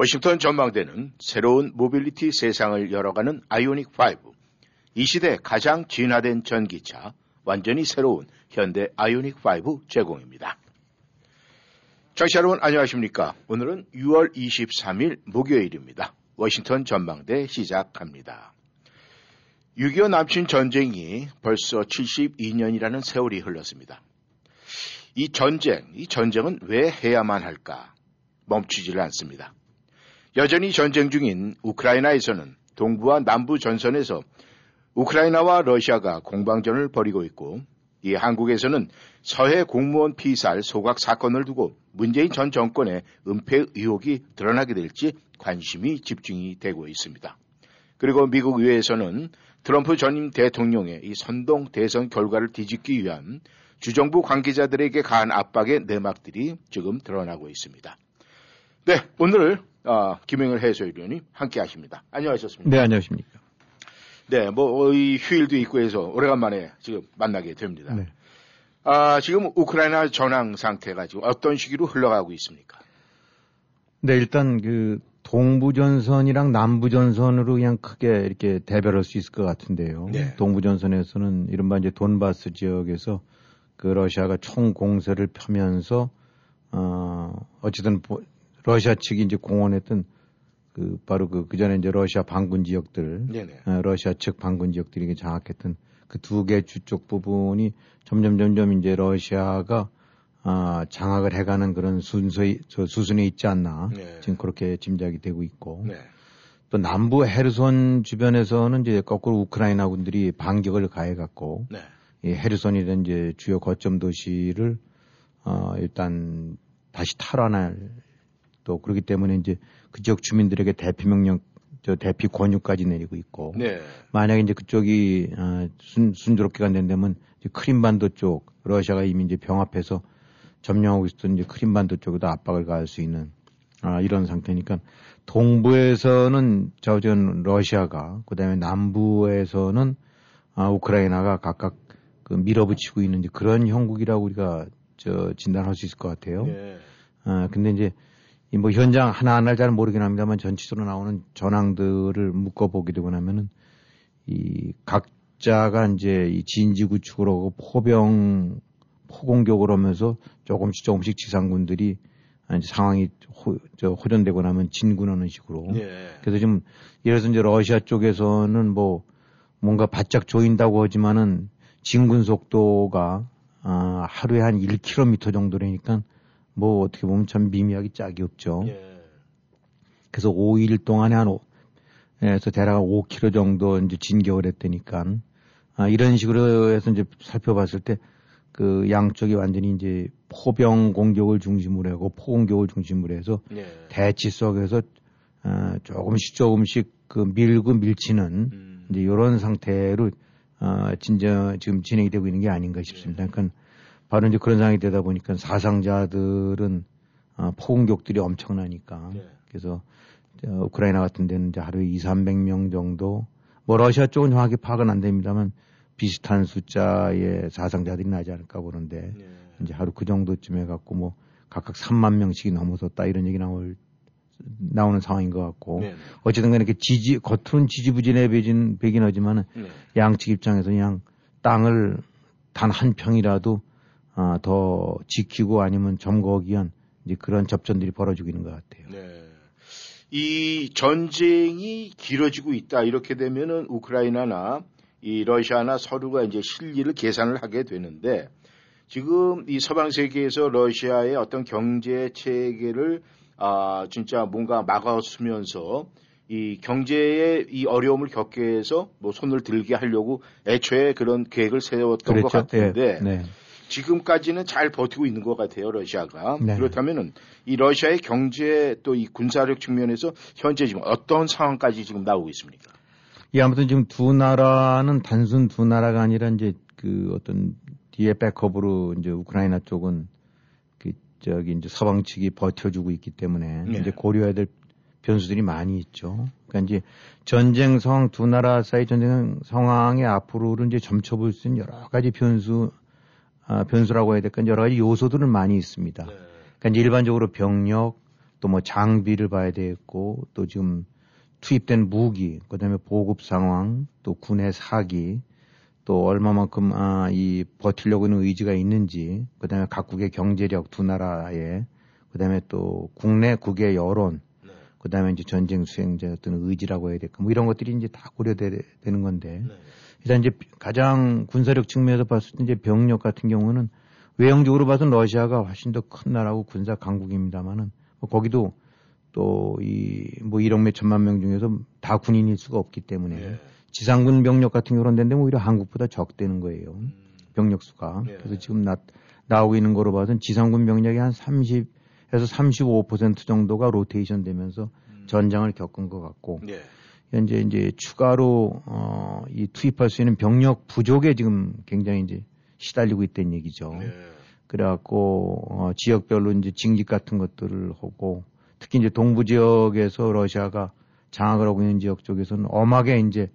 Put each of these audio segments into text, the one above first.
워싱턴 전망대는 새로운 모빌리티 세상을 열어가는 아이오닉 5. 이 시대 가장 진화된 전기차, 완전히 새로운 현대 아이오닉 5 제공입니다. 청취자 여러분 안녕하십니까? 오늘은 6월 23일 목요일입니다. 워싱턴 전망대 시작합니다. 6.25 남침 전쟁이 벌써 72년이라는 세월이 흘렀습니다. 이 전쟁, 이 전쟁은 왜 해야만 할까? 멈추지를 않습니다. 여전히 전쟁 중인 우크라이나에서는 동부와 남부 전선에서 우크라이나와 러시아가 공방전을 벌이고 있고 이 한국에서는 서해 공무원 피살 소각 사건을 두고 문재인 전 정권의 은폐 의혹이 드러나게 될지 관심이 집중이 되고 있습니다. 그리고 미국 의회에서는 트럼프 전임 대통령의 이 선동 대선 결과를 뒤집기 위한 주정부 관계자들에게 가한 압박의 내막들이 지금 드러나고 있습니다. 네, 오늘 어, 김영일 해설위원이 함께 하십니다. 안녕하셨습니까? 네, 안녕하십니까? 네, 뭐, 이 휴일도 있고 해서 오래간만에 지금 만나게 됩니다. 네. 아, 지금 우크라이나 전황 상태가 지금 어떤 시기로 흘러가고 있습니까? 네, 일단 그 동부전선이랑 남부전선으로 그냥 크게 이렇게 대별할 수 있을 것 같은데요. 네. 동부전선에서는 이른바 이제 돈바스 지역에서 그 러시아가 총 공세를 펴면서 어, 어쨌든 러시아 측이 이제 공언했던 그 바로 그, 그 전에 이제 러시아 반군 지역들. 어, 러시아 측 반군 지역들이 장악했던 그 두 개 주쪽 부분이 점점 점점 이제 러시아가 아, 장악을 해가는 그런 순서의 저 수순에 있지 않나 네. 지금 그렇게 짐작이 되고 있고 네. 또 남부 헤르손 주변에서는 이제 거꾸로 우크라이나 군들이 반격을 가해갔고 네. 이 헤르손이라는 이제 주요 거점 도시를 어, 일단 다시 탈환할 또 그렇기 때문에 이제 그 지역 주민들에게 대피 명령 저 대피 권유까지 내리고 있고 네. 만약에 이제 그쪽이 어, 순, 순조롭게 간다면 이제 크림반도 쪽 러시아가 이미 이제 병합해서 점령하고 있었던 이제 크림반도 쪽에도 압박을 가할 수 있는 아, 이런 상태니까 동부에서는 저전 러시아가 그다음에 남부에서는 아, 우크라이나가 각각 그 밀어붙이고 있는 그런 형국이라고 우리가 저 진단할 수 있을 것 같아요. 네. 아, 근데 이제 이 뭐 현장 하나하나를 잘 모르긴 합니다만 전체적으로 나오는 전황들을 묶어보게 되고 나면은 이 각자가 이제 이 진지 구축을 하고 포병 포공격을 하면서 조금씩 조금씩 지상군들이 이제 상황이 호, 저 호전되고 나면 진군하는 식으로. 예. 그래서 지금 예를 들어서 이제 러시아 쪽에서는 뭐 뭔가 바짝 조인다고 하지만은 진군 속도가 아, 하루에 한 1km 정도라니까 뭐 어떻게 보면 참 미미하기 짝이 없죠. 예. 그래서 5일 동안에 한 5, 에서 대략 5km 정도 이제 진격을 했다니까 아, 이런 식으로 해서 이제 살펴봤을 때 그 양쪽이 완전히 이제 포병 공격을 중심으로 하고 포공격을 중심으로 해서 예. 대치 속에서 아, 조금씩 조금씩 그 밀고 밀치는 음. 이제 이런 상태로 아, 진짜 지금 진행이 되고 있는 게 아닌가 싶습니다. 예. 그러니까 바로 이제 그런 상황이 되다 보니까 사상자들은 어, 포공격들이 엄청나니까 네. 그래서 어, 우크라이나 같은 데는 이제 하루에 2, 300명 정도 뭐 러시아 쪽은 정확히 파악은 안 됩니다만 비슷한 숫자의 사상자들이 나지 않을까 보는데 네. 이제 하루 그 정도쯤 해갖고 뭐 각각 3만 명씩이 넘어섰다 이런 얘기 나올 나오는 상황인 것 같고 네. 어쨌든 간에 이렇게 지지 겉으로는 지지부진해 배진 배긴 하지만은 네. 양측 입장에서 그냥 땅을 단 한 평이라도 아, 더 지키고 아니면 점거하기 위한 이제 그런 접전들이 벌어지고 있는 것 같아요. 네. 이 전쟁이 길어지고 있다 이렇게 되면은 우크라이나나 이 러시아나 서로가 이제 실리를 계산을 하게 되는데 지금 이 서방 세계에서 러시아의 어떤 경제 체계를 아 진짜 뭔가 막아서면서 이 경제의 이 어려움을 겪게 해서 뭐 손을 들게 하려고 애초에 그런 계획을 세웠던 그랬죠. 것 같은데 네. 네. 지금까지는 잘 버티고 있는 것 같아요, 러시아가. 네. 그렇다면은 이 러시아의 경제 또 이 군사력 측면에서 현재 지금 어떤 상황까지 지금 나오고 있습니까? 예, 아무튼 지금 두 나라는 단순 두 나라가 아니라 이제 그 어떤 뒤에 백업으로 이제 우크라이나 쪽은 그 저기 이제 서방 측이 버텨주고 있기 때문에 네. 이제 고려해야 될 변수들이 많이 있죠. 그러니까 이제 전쟁 상황 두 나라 사이 전쟁 상황에 앞으로는 이제 점쳐볼 수 있는 여러 가지 변수 아, 변수라고 해야 될까 여러 가지 요소들은 많이 있습니다. 네. 그러니까 이제 일반적으로 병력 또 뭐 장비를 봐야 되겠고 또 지금 투입된 무기 그다음에 보급 상황 또 군의 사기 또 얼마만큼 아, 이 버틸려고 하는 의지가 있는지 그다음에 각국의 경제력 두 나라의 그다음에 또 국내 국의 여론 네. 그다음에 이제 전쟁 수행자의 어떤 의지라고 해야 될까 뭐 이런 것들이 이제 다 고려되는 건데 네. 일단 이제 가장 군사력 측면에서 봤을 때 이제 병력 같은 경우는 외형적으로 봐서는 러시아가 훨씬 더 큰 나라고 군사 강국입니다만은 뭐 거기도 또 이 뭐 1억 몇 천만 명 중에서 다 군인일 수가 없기 때문에 예. 지상군 병력 같은 경우는 되는데 오히려 한국보다 적대는 거예요. 음. 병력 수가. 예. 그래서 지금 나, 나오고 있는 거로 봐서는 지상군 병력이 한 30에서 35% 정도가 로테이션 되면서 음. 전장을 겪은 것 같고 예. 현재 이제 추가로 어, 이 투입할 수 있는 병력 부족에 지금 굉장히 이제 시달리고 있다는 얘기죠. 네. 그래갖고 어, 지역별로 이제 징집 같은 것들을 하고 특히 이제 동부 지역에서 러시아가 장악을 하고 있는 지역 쪽에서는 엄하게 이제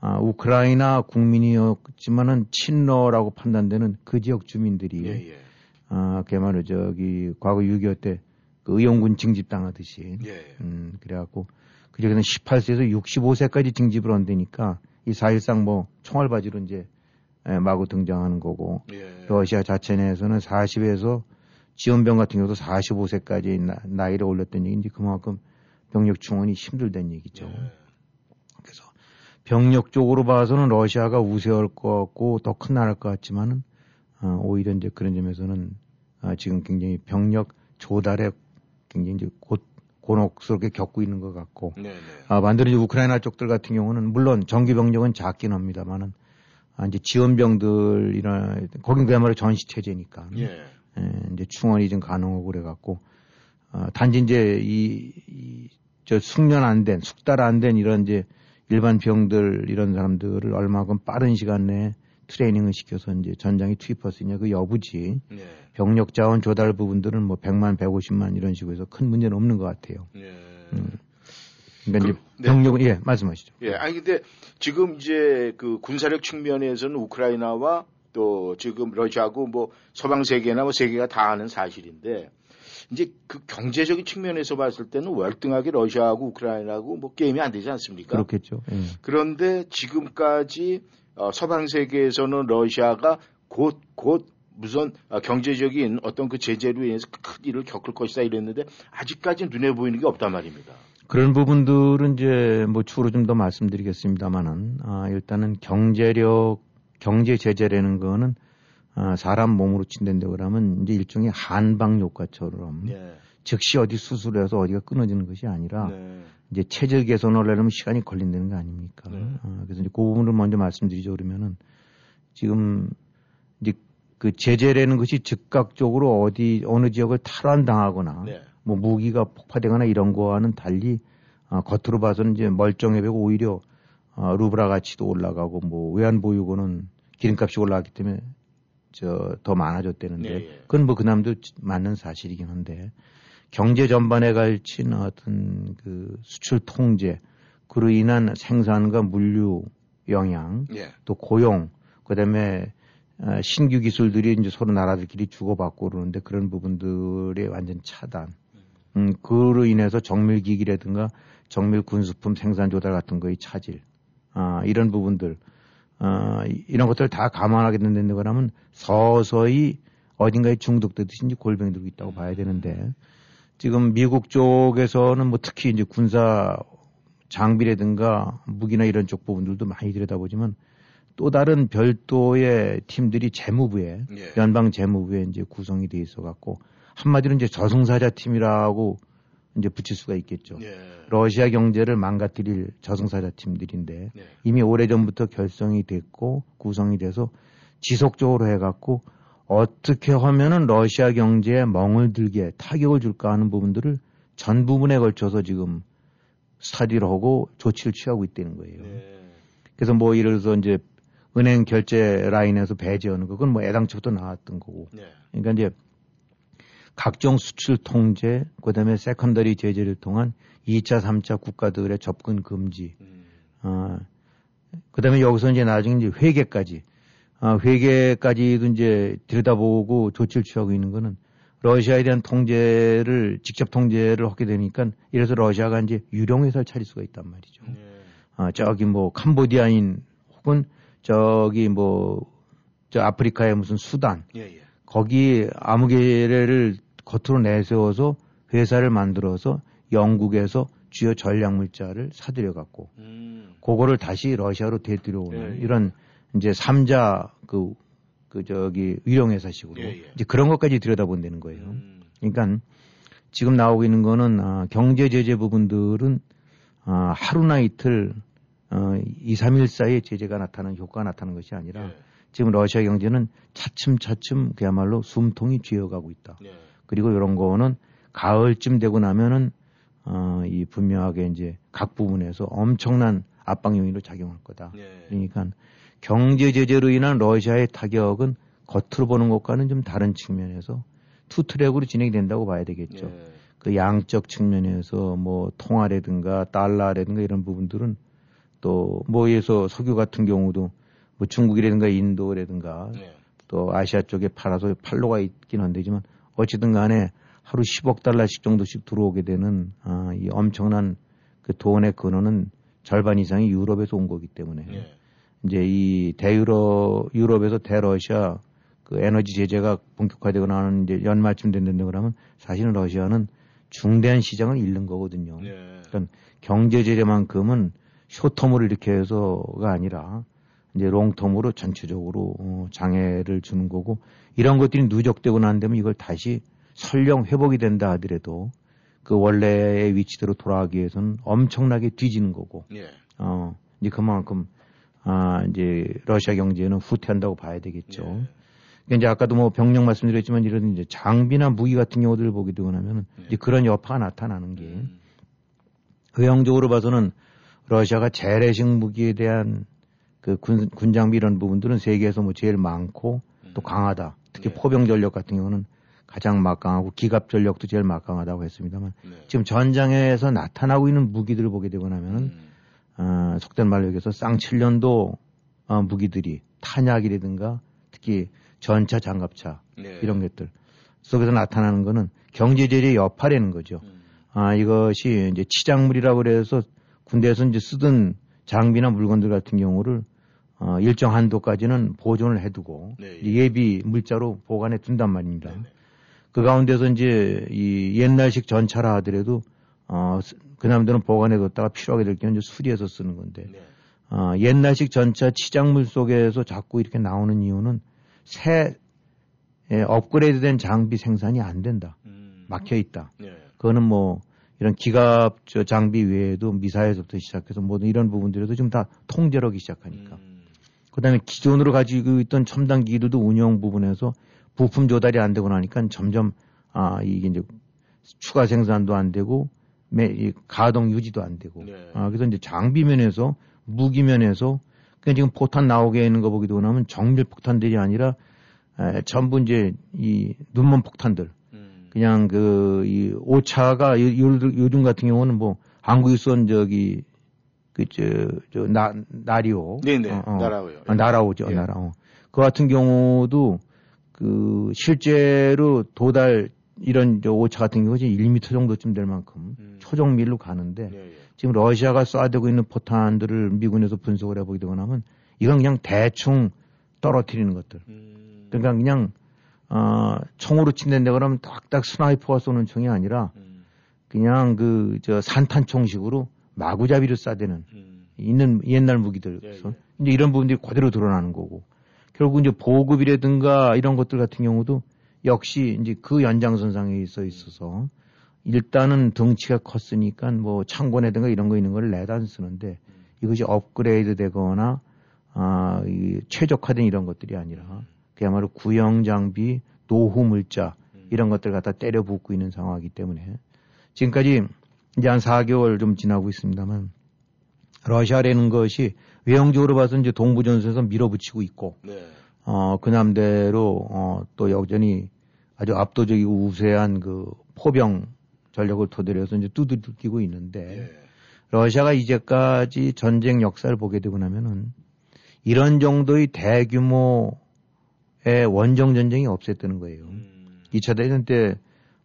아, 우크라이나 국민이었지만은 친러라고 판단되는 그 지역 주민들이 예, 예. 아, 그야말로 저기 과거 6.25 때 그 의용군 징집당하듯이 예, 예. 음, 그래갖고 그저기는 18세에서 65세까지 징집을 한다니까 이 사실상 뭐 총알바지로 이제 예, 마구 등장하는 거고 예. 러시아 자체 내에서는 40에서 지원병 같은 경우도 45세까지 나, 이를 올렸던 얘기인지 그만큼 병력 충원이 힘들다는 얘기죠. 예. 그래서 병력 쪽으로 봐서는 러시아가 우세할 것 같고 더 큰 나라일 것 같지만은 어, 오히려 이제 그런 점에서는 어, 지금 굉장히 병력 조달에 굉장히 이제 곧 곤혹스럽게 겪고 있는 것 같고 네네. 네. 아, 반대로 이제 우크라이나 쪽들 같은 경우는 물론 정규 병력은 작긴 합니다만은 아, 이제 지원병들이나 거긴 그야말로 전시 체제니까 예. 예, 이제 충원이 좀 가능하고 그래갖고 아, 단지 이제 이, 이, 저 숙련 안 된, 숙달 안 된 이런 이제 일반 병들 이런 사람들을 얼마큼 빠른 시간 내에 트레이닝을 시켜서 이제 전장에 투입할 수 있냐 그 여부지. 예. 병력 자원 조달 부분들은 뭐 100만, 150만 이런 식으로 해서 큰 문제는 없는 것 같아요. 예. 음. 그러니까 그, 이제 병력은 네. 예 말씀하시죠. 예, 아니 근데 지금 이제 그 군사력 측면에서는 우크라이나와 또 지금 러시아고 뭐 서방 세계나 뭐 세계가 다 아는 사실인데 이제 그 경제적인 측면에서 봤을 때는 월등하게 러시아하고 우크라이나하고 뭐 게임이 안 되지 않습니까? 그렇겠죠. 예. 그런데 지금까지 어, 서방 세계에서는 러시아가 곧, 곧 무슨 어, 경제적인 어떤 그 제재로 인해서 큰 일을 겪을 것이다 이랬는데 아직까지 눈에 보이는 게 없단 말입니다. 그런 부분들은 이제 뭐 추후로 좀 더 말씀드리겠습니다만은 아, 일단은 경제력, 경제 제재라는 거는 아, 사람 몸으로 친댄다 그러면 이제 일종의 한방 효과처럼 네. 즉시 어디 수술해서 어디가 끊어지는 것이 아니라 네. 이제 체질 개선을 하려면 시간이 걸린다는 거 아닙니까? 네. 어, 그래서 이제 그 부분을 먼저 말씀드리죠. 그러면은 지금 이제 그 제재라는 것이 즉각적으로 어디 어느 지역을 탈환당하거나 네. 뭐 무기가 폭파되거나 이런 거와는 달리 어, 겉으로 봐서는 이제 멀쩡해 보고 오히려 어, 루브라 가치도 올라가고 뭐 외환 보유고는 기름값이 올라갔기 때문에 저 더 많아졌다는데 네, 예. 그건 뭐 그남도 맞는 사실이긴 한데 경제 전반에 걸친 어떤 그 수출 통제, 그로 인한 생산과 물류 영향, 예. 또 고용, 그다음에 어, 신규 기술들이 이제 서로 나라들끼리 주고받고 그러는데 그런 부분들의 완전 차단. 음, 그로 인해서 정밀 기기라든가 정밀 군수품 생산 조달 같은 거의 차질. 아, 이런 부분들. 아, 이런 것들을 다 감안하게 된다는 거라면 서서히 어딘가에 중독되듯이 이제 골병이 들고 있다고 봐야 되는데 지금 미국 쪽에서는 뭐 특히 이제 군사 장비라든가 무기나 이런 쪽 부분들도 많이 들여다보지만 또 다른 별도의 팀들이 재무부에 예. 연방 재무부에 이제 구성이 돼 있어 갖고 한마디로 이제 저승사자 팀이라고 이제 붙일 수가 있겠죠. 예. 러시아 경제를 망가뜨릴 저승사자 팀들인데 예. 이미 오래 전부터 결성이 됐고 구성이 돼서 지속적으로 해갖고 어떻게 하면은 러시아 경제에 멍을 들게 타격을 줄까 하는 부분들을 전 부분에 걸쳐서 지금 스타디를 하고 조치를 취하고 있다는 거예요. 네. 그래서 뭐 예를 들어서 이제 은행 결제 라인에서 배제하는 거 그건 뭐 애당초부터 나왔던 거고. 네. 그러니까 이제 각종 수출 통제, 그다음에 secondary 제재를 통한 2차, 3차 국가들의 접근 금지. 음. 어, 그다음에 여기서 이제 나중에 이제 회계까지 아, 회계까지도 이제 들여다보고 조치를 취하고 있는 거는 러시아에 대한 통제를 직접 통제를 하게 되니까 이래서 러시아가 이제 유령 회사를 차릴 수가 있단 말이죠. 네. 아, 저기 뭐 캄보디아인 혹은 저기 뭐 저 아프리카의 무슨 수단 예, 예. 거기 아무개를 겉으로 내세워서 회사를 만들어서 영국에서 주요 전략 물자를 사들여 갖고 음. 그거를 다시 러시아로 되들여오는 예, 예. 이런 이제 삼자 그, 그 저기 위령회사식으로 예, 예. 이제 그런 것까지 들여다본다는 거예요. 음. 그러니까 지금 나오고 있는 거는 아, 경제 제재 부분들은 아, 하루나 이틀 어, 2, 3일 사이에 제재가 나타나는 효과가 나타나는 것이 아니라 예. 지금 러시아 경제는 차츰차츰 그야말로 숨통이 쥐어가고 있다. 예. 그리고 이런 거는 가을쯤 되고 나면은 어, 이 분명하게 이제 각 부분에서 엄청난 압박 요인으로 작용할 거다. 예. 그러니까 경제 제재로 인한 러시아의 타격은 겉으로 보는 것과는 좀 다른 측면에서 two track으로 진행이 된다고 봐야 되겠죠. 예. 그 양적 측면에서 뭐 통화라든가 달러라든가 이런 부분들은 또 뭐에서 석유 같은 경우도 뭐 중국이라든가 인도라든가 예. 또 아시아 쪽에 팔아서 팔로가 있긴 한데지만 어찌든 간에 하루 10억 달러씩 정도씩 들어오게 되는 아, 이 엄청난 그 돈의 근원은 절반 이상이 유럽에서 온 거기 때문에 예. 이제 이 대유럽 유럽에서 대러시아 그 에너지 제재가 본격화되거나 하는 이제 연말쯤 된다고 그러면 사실은 러시아는 중대한 시장을 잃는 거거든요. 예. 그러니까 경제 제재만큼은 쇼텀을 이렇게 해서가 아니라 이제 롱텀으로 전체적으로 어, 장애를 주는 거고 이런 것들이 누적되고 난 다음에 이걸 다시 설령 회복이 된다 하더라도 그 원래의 위치대로 돌아가기 위해서는 엄청나게 뒤지는 거고 예. 어 이제 그만큼 아, 이제 러시아 경제는 후퇴한다고 봐야 되겠죠. 네. 그러니까 이제 아까도 뭐 병력 말씀드렸지만 이런 이제 장비나 무기 같은 경우들을 보게 되고 나면은 네. 이제 그런 여파가 나타나는 게 음. 의형적으로 봐서는 러시아가 재래식 무기에 대한 그 군, 군장비 이런 부분들은 세계에서 뭐 제일 많고 음. 또 강하다. 특히 네. 포병 전력 같은 경우는 가장 막강하고 기갑 전력도 제일 막강하다고 했습니다만 네. 지금 전장에서 나타나고 있는 무기들을 보게 되고 나면은 음. 어, 속된 말로 얘기해서 쌍칠년도 어, 무기들이 탄약이라든가 특히 전차, 장갑차 네. 이런 것들 속에서 나타나는 거는 경제재의 여파라는 거죠. 음. 아, 이것이 이제 치장물이라고 그래서 군대에서 이제 쓰던 장비나 물건들 같은 경우를 어, 일정 한도까지는 보존을 해두고 네. 예비 물자로 보관해 둔단 말입니다. 네, 네. 그 가운데서 이제 이 옛날식 전차라 하더라도 어, 그 남들은 보관해뒀다가 필요하게 될 경우 이제 수리해서 쓰는 건데 네. 어, 옛날식 전차 치장물 속에서 자꾸 이렇게 나오는 이유는 새 예, 업그레이드된 장비 생산이 안 된다. 음. 막혀 있다. 네. 그거는 뭐 이런 기갑 저 장비 외에도 미사일에서부터 시작해서 모든 이런 부분들에도 지금 다 통제를 하기 시작하니까. 음. 그다음에 기존으로 가지고 있던 첨단 기기들도 운영 부분에서 부품 조달이 안 되고 나니까 점점 아 이게 이제 추가 생산도 안 되고 매, 가동 유지도 안 되고. 네. 아, 그래서 이제 장비 면에서 무기 면에서 그냥 지금 포탄 나오게 있는 거 보기도 하면 정밀 폭탄들이 아니라 에, 전부 이제 이 눈먼 폭탄들. 음. 그냥 그 이 오차가 요, 요즘 같은 경우는 뭐 한국에 쏜 저기 그저저 나 나리오. 네네. 어, 어. 나라오요. 아, 나라오죠. 예. 나라오. 그 같은 경우도 그 실제로 도달 이런 저 오차 같은 경우 는 1m 정도쯤 될 만큼 음. 초정밀로 가는데 예, 예. 지금 러시아가 쏴대고 있는 포탄들을 미군에서 분석을 해보게 되고 나면 이건 그냥 대충 떨어뜨리는 것들. 음. 그러니까 그냥 어, 총으로 친댄다 그러면 딱딱 sniper가 쏘는 총이 아니라 음. 그냥 그 저 산탄총식으로 마구잡이로 쏴대는 음. 있는 옛날 무기들. 예, 예. 이제 이런 부분들이 그대로 드러나는 거고 결국 이제 보급이라든가 이런 것들 같은 경우도 역시 이제 그 연장선상에 있어 있어서 일단은 덩치가 컸으니까 뭐 창고내든가 이런 거 있는 걸 내다 안 쓰는데 이것이 업그레이드 되거나 아, 이 최적화된 이런 것들이 아니라 그야말로 구형 장비, 노후 물자 이런 것들 갖다 때려 붓고 있는 상황이기 때문에 지금까지 이제 한 4개월 좀 지나고 있습니다만 러시아라는 것이 외형적으로 봐서 이제 동부 전선에서 밀어붙이고 있고 네. 어, 그 남대로 어, 또 여전히 아주 압도적이고 우세한 그 포병 전력을 토대로 해서 이제 두들기고 있는데 네. 러시아가 이제까지 전쟁 역사를 보게 되고 나면은 이런 정도의 대규모의 원정 전쟁이 없었다는 거예요. 음. 2차 대전 때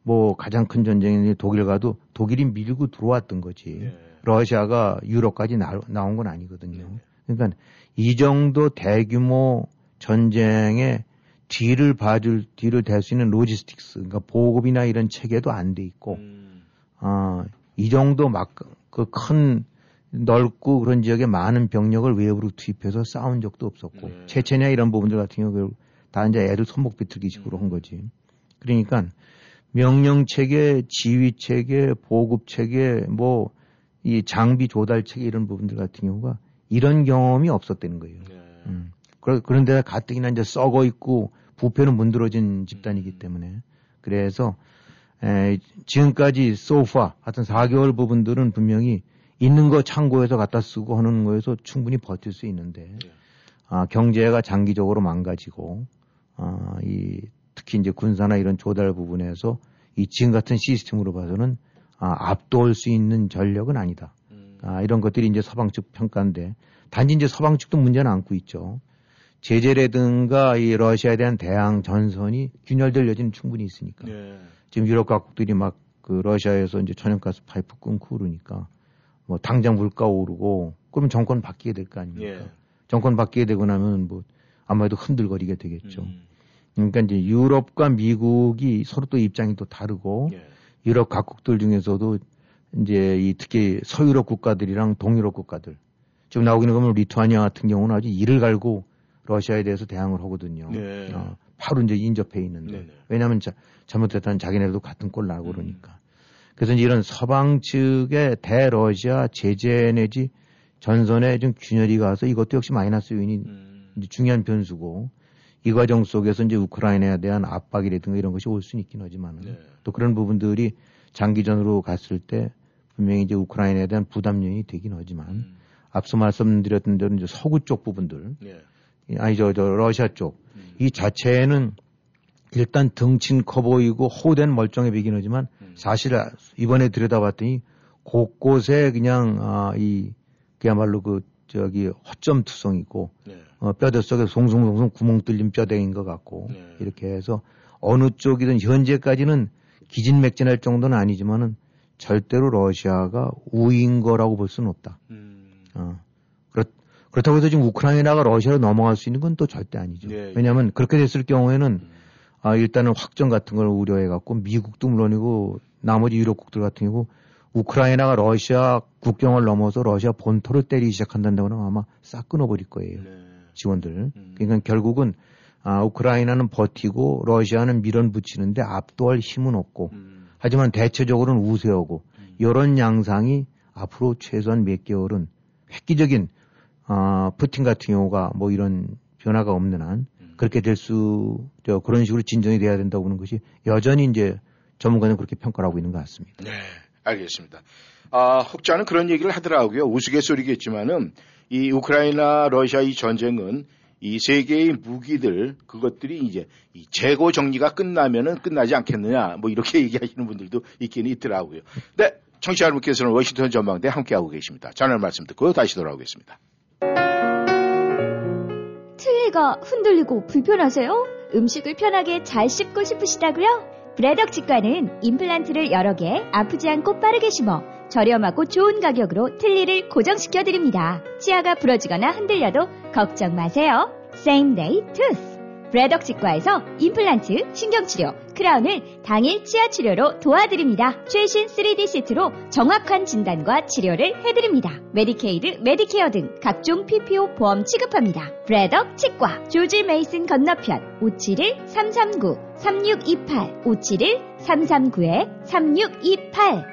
뭐 가장 큰 전쟁이 독일 가도 독일이 밀고 들어왔던 거지. 네. 러시아가 유럽까지 나, 나온 건 아니거든요. 네. 그러니까 이 정도 대규모 전쟁에 뒤를 봐줄, 뒤를 댈 수 있는 logistics, 그러니까 보급이나 이런 체계도 안 돼 있고, 음. 어, 이 정도 막, 그 큰, 넓고 그런 지역에 많은 병력을 외부로 투입해서 싸운 적도 없었고, 네. 체체냐 이런 부분들 같은 경우 다 이제 애들 손목 비틀기식으로 음. 한 거지. 그러니까 명령 체계, 지휘 체계, 보급 체계, 뭐, 이 장비 조달 체계 이런 부분들 같은 경우가 이런 경험이 없었다는 거예요. 네. 음. 그런데 가뜩이나 이제 썩어 있고 부패는 문드러진 집단이기 음. 때문에 그래서 에, 지금까지 소파 하여튼 4개월 부분들은 분명히 있는 거 창고에서 갖다 쓰고 하는 거에서 충분히 버틸 수 있는데 네. 아, 경제가 장기적으로 망가지고 아, 이 특히 이제 군사나 이런 조달 부분에서 이 지금 같은 시스템으로 봐서는 아, 압도할 수 있는 전력은 아니다. 음. 아, 이런 것들이 이제 서방 측 평가인데 단지 이제 서방 측도 문제는 안고 있죠. 제재라든가 이 러시아에 대한 대항 전선이 균열될 여지는 충분히 있으니까. 네. 지금 유럽 각국들이 막 그 러시아에서 이제 천연가스 파이프 끊고 그러니까 뭐 당장 물가 오르고 그러면 정권 바뀌게 될 거 아닙니까? 예. 정권 바뀌게 되고 나면 뭐 아무래도 흔들거리게 되겠죠. 음. 그러니까 이제 유럽과 미국이 서로 또 입장이 또 다르고 예. 유럽 각국들 중에서도 이제 이 특히 서유럽 국가들이랑 동유럽 국가들 지금 나오고 있는 거면 리투아니아 같은 경우는 아주 이를 갈고 러시아에 대해서 대항을 하거든요. 네. 어, 바로 이제 인접해 있는데 네, 네. 왜냐하면 자, 잘못했다는 자기네들도 같은 꼴 나고 음. 그러니까. 그래서 이런 서방 측의 대러시아 제재 내지 전선에 좀 균열이 가서 이것도 역시 마이너스 요인이 음. 중요한 변수고 이 과정 속에서 이제 우크라이나에 대한 압박이라든가 이런 것이 올 수는 있긴 하지만 네. 또 그런 부분들이 장기전으로 갔을 때 분명히 이제 우크라이나에 대한 부담 요인이 되긴 하지만 음. 앞서 말씀드렸던 대로 이제 서구 쪽 부분들 네. 아니 저, 저 러시아 쪽 이 자체는 일단 덩친 커 보이고 호된 멀쩡해 보이긴 하지만 음. 사실 이번에 들여다봤더니 곳곳에 그냥 아, 이 그야말로 그 저기 허점 투성이고 네. 어, 뼈대 속에 송송송송 구멍 뚫린 뼈대인 것 같고 네. 이렇게 해서 어느 쪽이든 현재까지는 기진맥진할 정도는 아니지만은 절대로 러시아가 우인 거라고 볼 수는 없다. 음. 어. 그렇다고 해서 지금 우크라이나가 러시아로 넘어갈 수 있는 건 또 절대 아니죠. 네, 왜냐하면 그렇게 됐을 경우에는 음. 아, 일단은 확정 같은 걸 우려해 갖고 미국도 물론이고 나머지 유럽국들 같은 경우 우크라이나가 러시아 국경을 넘어서 러시아 본토를 때리기 시작한다고 하면 아마 싹 끊어버릴 거예요. 네. 지원들. 음. 그러니까 결국은 아, 우크라이나는 버티고 러시아는 밀어붙이는데 압도할 힘은 없고 음. 하지만 대체적으로는 우세하고 음. 이런 양상이 앞으로 최소한 몇 개월은 획기적인 어, 푸틴 같은 경우가 뭐 이런 변화가 없는 한 음. 그렇게 될 수, 저 그런 식으로 진전이 돼야 된다고 하는 것이 여전히 이제 전문가는 그렇게 평가를 하고 있는 것 같습니다. 네, 알겠습니다. 아, 혹자는 그런 얘기를 하더라고요. 우스갯소리겠지만은 이 우크라이나 러시아 이 전쟁은 이 세계의 무기들 그것들이 이제 이 재고 정리가 끝나면은 끝나지 않겠느냐 뭐 이렇게 얘기하시는 분들도 있긴 있더라고요. 네, 청취자 여러분께서는 워싱턴 전망대 함께하고 계십니다. 전화 말씀 듣고 다시 돌아오겠습니다. 틀니가 흔들리고 불편하세요? 음식을 편하게 잘 씹고 싶으시다고요? 브레덕 치과는 임플란트를 여러 개 아프지 않고 빠르게 심어 저렴하고 좋은 가격으로 틀니를 고정시켜 드립니다. 치아가 부러지거나 흔들려도 걱정 마세요. Same Day Tooth. 브레덕 치과에서 임플란트, 신경치료, 크라운을 당일 치아 치료로 도와드립니다. 최신 3D CT로 정확한 진단과 치료를 해드립니다. Medicaid, Medicare 등 각종 PPO 보험 취급합니다. 브레덕 치과, 조지 메이슨 건너편 571-339-3628 571-339-3628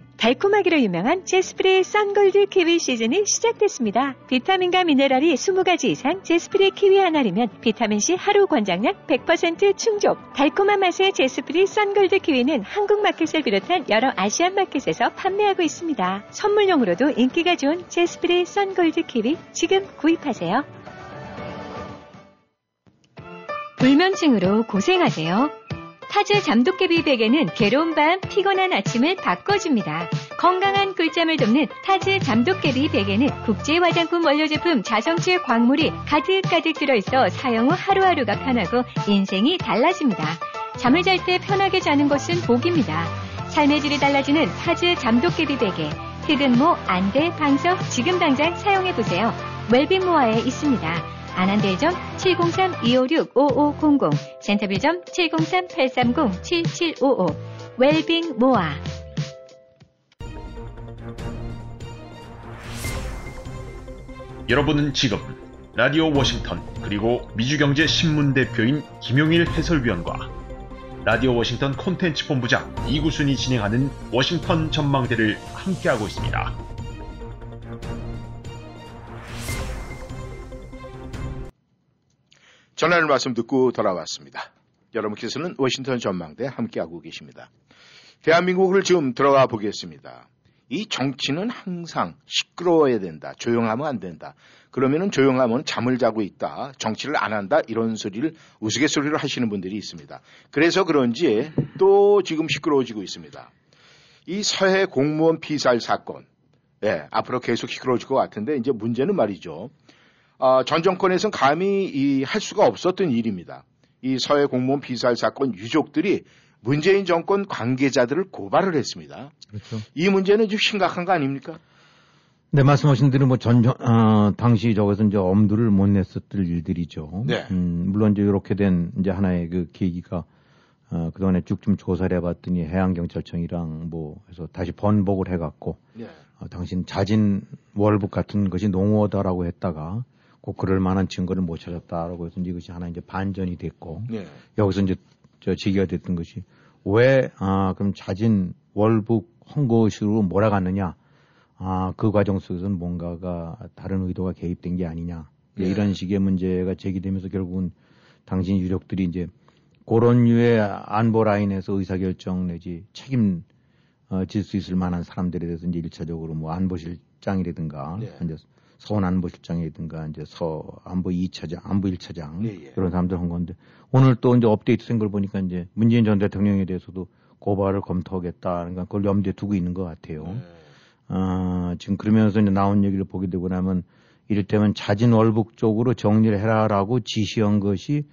달콤하기로 유명한 Zespri SunGold 키위 시즌이 시작됐습니다. 비타민과 미네랄이 20가지 이상 Zespri 키위 하나면 비타민C 하루 권장량 100% 충족. 달콤한 맛의 Zespri SunGold 키위는 한국 마켓을 비롯한 여러 Asian 마켓에서 판매하고 있습니다. 선물용으로도 인기가 좋은 Zespri SunGold 키위 지금 구입하세요. 불면증으로 고생하세요. 타즈 잠도깨비 베개는 괴로운 밤, 피곤한 아침을 바꿔줍니다. 건강한 꿀잠을 돕는 타즈 잠도깨비 베개는 국제 화장품 원료 제품 자성칠 광물이 가득가득 들어있어 사용 후 하루하루가 편하고 인생이 달라집니다. 잠을 잘 때 편하게 자는 것은 복입니다. 삶의 질이 달라지는 타즈 잠도깨비 베개. 흑은모, 안대, 방석 지금 당장 사용해보세요. 웰빙모아에 있습니다. 안한대점 703-256-5500 센터빌점 703-830-7755 웰빙 모아 여러분은 지금 라디오 워싱턴 그리고 미주경제 신문 대표인 김용일 해설위원과 라디오 워싱턴 콘텐츠 본부장 이구순이 진행하는 워싱턴 전망대를 함께하고 있습니다. 전하는 말씀 듣고 돌아왔습니다. 여러분께서는 워싱턴 전망대 함께하고 계십니다. 대한민국을 지금 들어가 보겠습니다. 이 정치는 항상 시끄러워야 된다. 조용하면 안 된다. 그러면은 조용하면 잠을 자고 있다. 정치를 안 한다. 이런 소리를 우스갯소리로 하시는 분들이 있습니다. 그래서 그런지 또 지금 시끄러워지고 있습니다. 이 서해 공무원 피살 사건. 예, 앞으로 계속 시끄러워질 것 같은데 이제 문제는 말이죠. 어, 전 정권에서는 감히 이, 할 수가 없었던 일입니다. 이 서해 공무원 피살 사건 유족들이 문재인 정권 관계자들을 고발을 했습니다. 그렇죠. 이 문제는 좀 심각한 거 아닙니까? 네, 말씀하신 대로 뭐 전, 어, 당시 저것은 이제 엄두를 못 냈었을 일들이죠. 네. 음, 물론 이제 이렇게 된 이제 하나의 그 계기가 어, 그동안에 쭉 좀 조사를 해봤더니 해양경찰청이랑 뭐 해서 다시 번복을 해갖고 네. 어, 당신 자진 월북 같은 것이 농어다라고 했다가 꼭 그럴 만한 증거를 못 찾았다라고 해서 이것이 하나 이제 반전이 됐고 네. 여기서 이제 저 제기가 됐던 것이 왜, 아, 그럼 자진 월북 한 것으로 몰아갔느냐. 아, 그 과정 속에서는 뭔가가 다른 의도가 개입된 게 아니냐. 네. 이런 식의 문제가 제기되면서 결국은 당신 유력들이 이제 그런 류의 안보 라인에서 의사결정 내지 책임 어, 질 수 있을 만한 사람들에 대해서 이제 일차적으로 뭐 안보실장이라든가 네. 이제 서원 안보실장이라든가 이제 서 안보 2차장, 안보 1차장 예, 예. 그런 사람들 한 건데 오늘 또 이제 업데이트 된 걸 보니까 이제 문재인 전 대통령에 대해서도 고발을 검토하겠다. 그러니까 그걸 염두에 두고 있는 것 같아요. 네. 어, 지금 그러면서 이제 나온 얘기를 보게 되고 나면 이를테면 자진 월북 쪽으로 정리를 해라라고 지시한 것이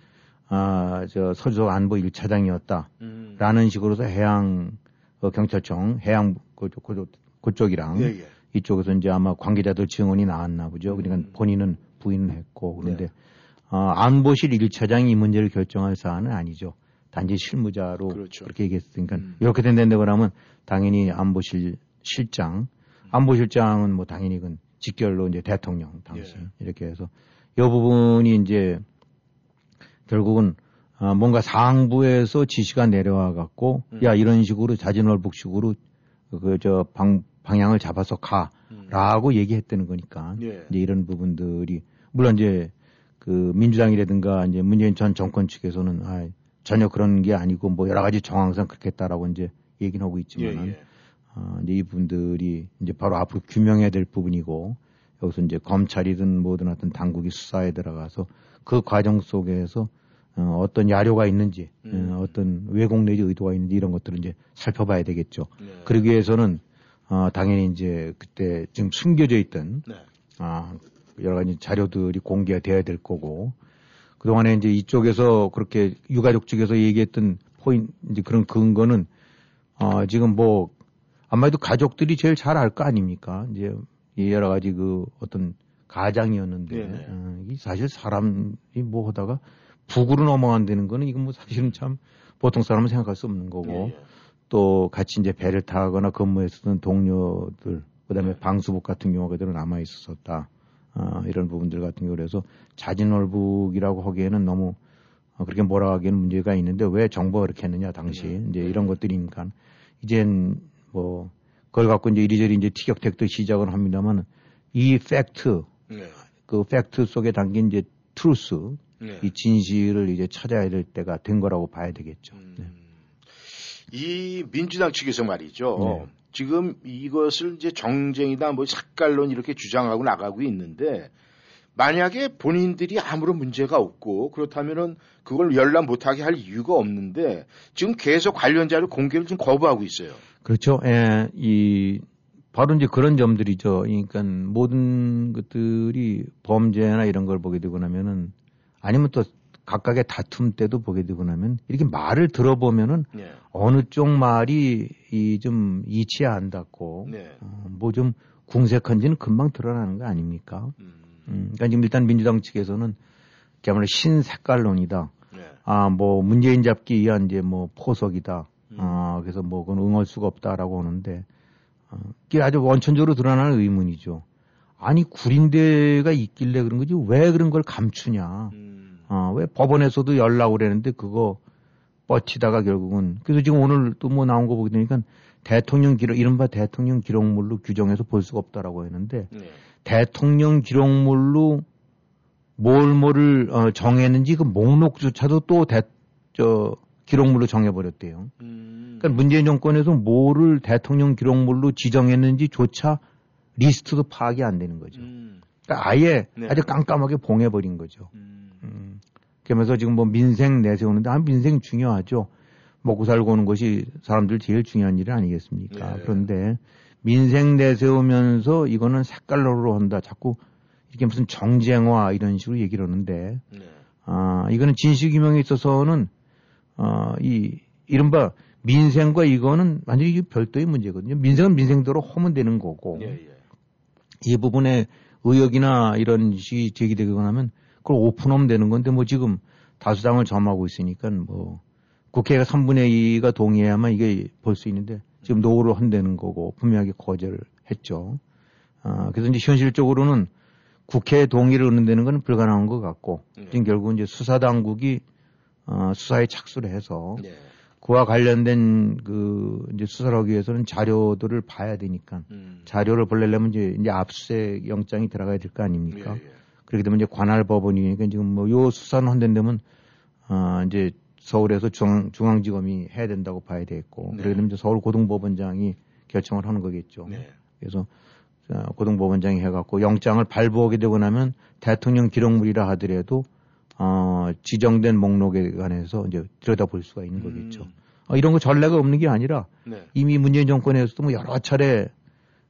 아, 저 서주석 안보 1차장이었다. 음. 라는 식으로서 해양 어, 경찰청 해양 그쪽 그쪽 그쪽이랑 예, 예. 이쪽에서 이제 아마 관계자들 증언이 나왔나 보죠. 그러니까 음. 본인은 부인을 했고 그런데 네. 어, 안보실 1차장이 이 문제를 결정할 사안은 아니죠. 단지 실무자로 그렇죠. 그렇게 얘기했으니까 음. 이렇게 된다고 그러면 당연히 안보실 실장, 안보실장은 뭐 당연히 그건 직결로 이제 대통령 당시 예. 이렇게 해서 이 부분이 이제 결국은 어, 뭔가 상부에서 지시가 내려와 갖고 음. 야 이런 식으로 자진월북식으로 그 저 방 향을 잡아서 가라고 얘기했다는 거니까 음. 예. 이제 이런 부분들이 물론 이제 그 민주당이라든가 이제 문재인 전 정권 측에서는 아, 전혀 그런 게 아니고 뭐 여러 가지 정황상 그렇겠다라고 이제 얘기는 하고 예, 있지만 예. 어, 이제 이 부분들이 이제 바로 앞으로 규명해야 될 부분이고 여기서 이제 검찰이든 뭐든 어떤 당국이 수사에 들어가서 그 과정 속에서 어, 어떤 야료가 있는지 음. 어, 어떤 왜곡 내지 의도가 있는지 이런 것들을 이제 살펴봐야 되겠죠. 네. 그러기 위해서는 어, 당연히 이제 그때 지금 숨겨져 있던 네. 아, 여러 가지 자료들이 공개가 돼야 될 거고 그동안에 이제 이쪽에서 그렇게 유가족 측에서 얘기했던 포인 이제 그런 근거는 어, 지금 뭐 아마도 가족들이 제일 잘 알 거 아닙니까? 이제 여러 가지 그 어떤 가장이었는데 어, 이 사실 사람이 뭐 하다가 북으로 넘어간다는 거는 이건 뭐 사실은 참 보통 사람은 생각할 수 없는 거고 네. 또 같이 이제 배를 타거나 근무했었던 동료들 그다음에 네. 방수복 같은 경우가 그대로 남아 있었다. 어, 이런 부분들 같은 경우 그래서 자진월북이라고 하기에는 너무 어, 그렇게 뭐라 하기에는 문제가 있는데 왜 정부가 그렇게 했느냐 당시 네. 이제 이런 것들이니까 이젠 뭐 그걸 갖고 이제 이리저리 이제 티격태격도 시작을 합니다만 이 팩트 네. 그 팩트 속에 담긴 이제 truth 네. 이 진실을 이제 찾아야 될 때가 된 거라고 봐야 되겠죠. 음. 네. 이 민주당 측에서 말이죠. 네. 지금 이것을 이제 정쟁이다 뭐 색깔론 이렇게 주장하고 나가고 있는데 만약에 본인들이 아무런 문제가 없고 그렇다면은 그걸 열람 못하게 할 이유가 없는데 지금 계속 관련 자료 공개를 좀 거부하고 있어요. 그렇죠. 예, 이 바로 이제 그런 점들이죠. 그러니까 모든 것들이 범죄나 이런 걸 보게 되고 나면은 아니면 또 각각의 다툼 때도 보게 되고 나면 이렇게 말을 들어보면은 네. 어느 쪽 말이 이 좀 이치야 안 닿고 네. 어, 뭐좀 궁색한지는 금방 드러나는 거 아닙니까? 음. 음, 그러니까 지금 일단 민주당 측에서는 그야말로 신색깔론이다. 네. 아, 뭐 문재인 잡기 위한 이제 뭐 포석이다. 음. 아, 그래서 뭐 그건 응할 수가 없다라고 하는데 어, 이게 아주 원천적으로 드러나는 의문이죠. 아니 구린대가 있길래 그런 거지 왜 그런 걸 감추냐. 음. 어, 왜 법원에서도 연락을 했는데 그거 뻗치다가 결국은 그래서 지금 오늘 또 뭐 나온 거 보게 되니까 대통령 기록 이른바 대통령 기록물로 규정해서 볼 수가 없다라고 했는데 네. 대통령 기록물로 뭘 뭐를 어, 정했는지 그 목록조차도 또 대, 저, 기록물로 정해버렸대요. 음. 그러니까 문재인 정권에서 뭐를 대통령 기록물로 지정했는지조차 리스트도 파악이 안 되는 거죠. 음. 그러니까 아예 네. 아주 깜깜하게 봉해버린 거죠. 음. 음. 그러면서 지금 뭐 민생 내세우는데 아, 민생 중요하죠. 먹고 살고 오는 것이 사람들 제일 중요한 일 아니겠습니까? 네. 그런데 민생 내세우면서 이거는 색깔로 한다. 자꾸 이렇게 무슨 정쟁화 이런 식으로 얘기를 하는데, 네. 아, 이거는 진실규명에 있어서는, 어, 이, 이른바 민생과 이거는 완전히 별도의 문제거든요. 민생은 민생대로 하면 되는 거고, 예, 예. 이 부분에 의혹이나 이런 식이 제기되거나 하면 그걸 오픈하면 되는 건데, 뭐 지금 다수당을 점하고 있으니까 뭐 국회가 3분의 2가 동의해야만 이게 볼 수 있는데, 지금 노후를 한다는 거고 분명하게 거절을 했죠. 아, 그래서 이제 현실적으로는 국회 동의를 얻는다는 건 불가능한 것 같고 네. 지금 결국 이제 수사 당국이 어, 수사에 착수를 해서 네. 그와 관련된 그 이제 수사를 하기 위해서는 자료들을 봐야 되니까 음. 자료를 보려면 이제 이제 압수수색 영장이 들어가야 될 거 아닙니까? 예, 예. 그렇게 되면 이제 관할 법원이니까 지금 뭐 요 수사는 한다면 어, 이제 서울에서 중앙, 중앙지검이 해야 된다고 봐야 되겠고 네. 그러면 이제 서울 고등법원장이 결정을 하는 거겠죠. 네. 그래서 고등법원장이 해갖고 영장을 발부하게 되고 나면 대통령 기록물이라 하더라도 어, 지정된 목록에 관해서 이제 들여다볼 수가 있는 음. 거겠죠. 어, 이런 거 전례가 없는 게 아니라 네. 이미 문재인 정권에서도 뭐 여러 차례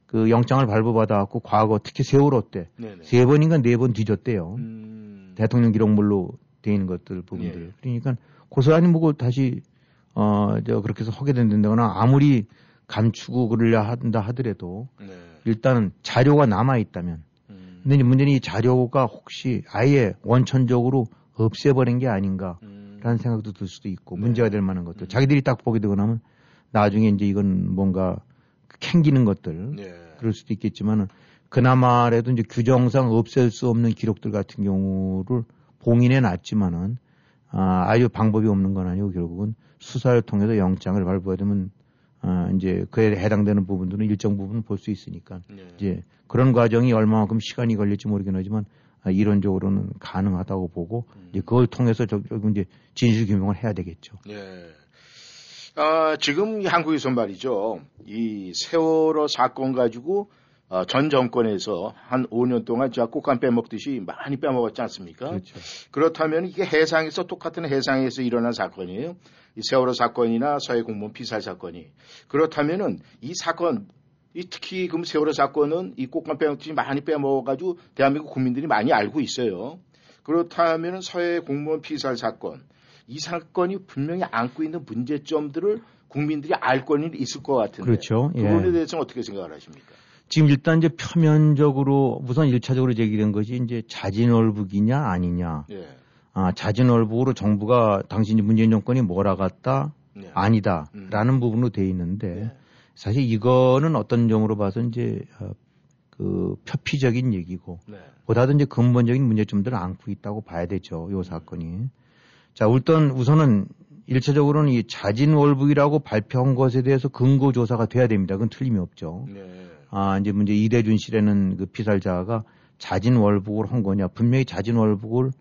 그 영장을 발부받아갖고 과거 특히 세월호 때 세 번인가 네 번 뒤졌대요. 음. 대통령 기록물로 돼 있는 것들 부분들. 네. 그러니까 고스란히 보고 다시 어, 저 그렇게 해서 하게 된다거나 아무리 감추고 그러려 한다 하더라도 네. 일단은 자료가 남아 있다면 음. 근데 문제는 이 자료가 혹시 아예 원천적으로 없애버린 게 아닌가라는 음. 생각도 들 수도 있고 네. 문제가 될 만한 것들 음. 자기들이 딱 보게 되고 나면 나중에 이제 이건 뭔가 캥기는 것들 네. 그럴 수도 있겠지만은 그나마라도 이제 규정상 없앨 수 없는 기록들 같은 경우를 봉인해 놨지만은 아, 아주 방법이 없는 건 아니고 결국은 수사를 통해서 영장을 발부하면 아, 이제 그에 해당되는 부분들은 일정 부분 볼 수 있으니까 네. 이제 그런 과정이 얼마만큼 시간이 걸릴지 모르긴 하지만 아, 이론적으로는 가능하다고 보고 음. 이제 그걸 통해서 저, 저 이제 진실 규명을 해야 되겠죠. 네. 아, 지금 한국에서 말이죠. 이 세월호 사건 가지고 어, 전 정권에서 한 5년 동안 자 꽃감 빼먹듯이 많이 빼먹었지 않습니까? 그렇죠. 그렇다면 이게 해상에서 똑같은 해상에서 일어난 사건이에요. 이 세월호 사건이나 서해 공무원 피살 사건이 그렇다면은 이 사건 이 특히 그 세월호 사건은 이 꽃감 빼먹듯이 많이 빼먹어가지고 대한민국 국민들이 많이 알고 있어요. 그렇다면 서해 공무원 피살 사건 이 사건이 분명히 안고 있는 문제점들을 국민들이 알 권이 있을 것 같은데 그렇죠. 그 부분에 예. 대해서는 어떻게 생각을 하십니까? 지금 일단 이제 표면적으로 우선 1차적으로 제기된 것이 이제 자진월북이냐 아니냐. 예. 아, 자진월북으로 정부가 당신 문재인 정권이 몰아갔다 예. 아니다라는 음. 부분으로 돼 있는데 예. 사실 이거는 어떤 점으로 봐서 이제 어, 그 표피적인 얘기고 네. 보다도 이제 근본적인 문제점들을 안고 있다고 봐야 되죠. 요 사건이. 자, 일단 우선은 일차적으로는 이 자진 월북이라고 발표한 것에 대해서 근거 조사가 돼야 됩니다. 그건 틀림이 없죠. 네. 아, 이제 문제 이대준 씨라는 그 피살자가 자진 월북을 한 거냐. 분명히 자진 월북을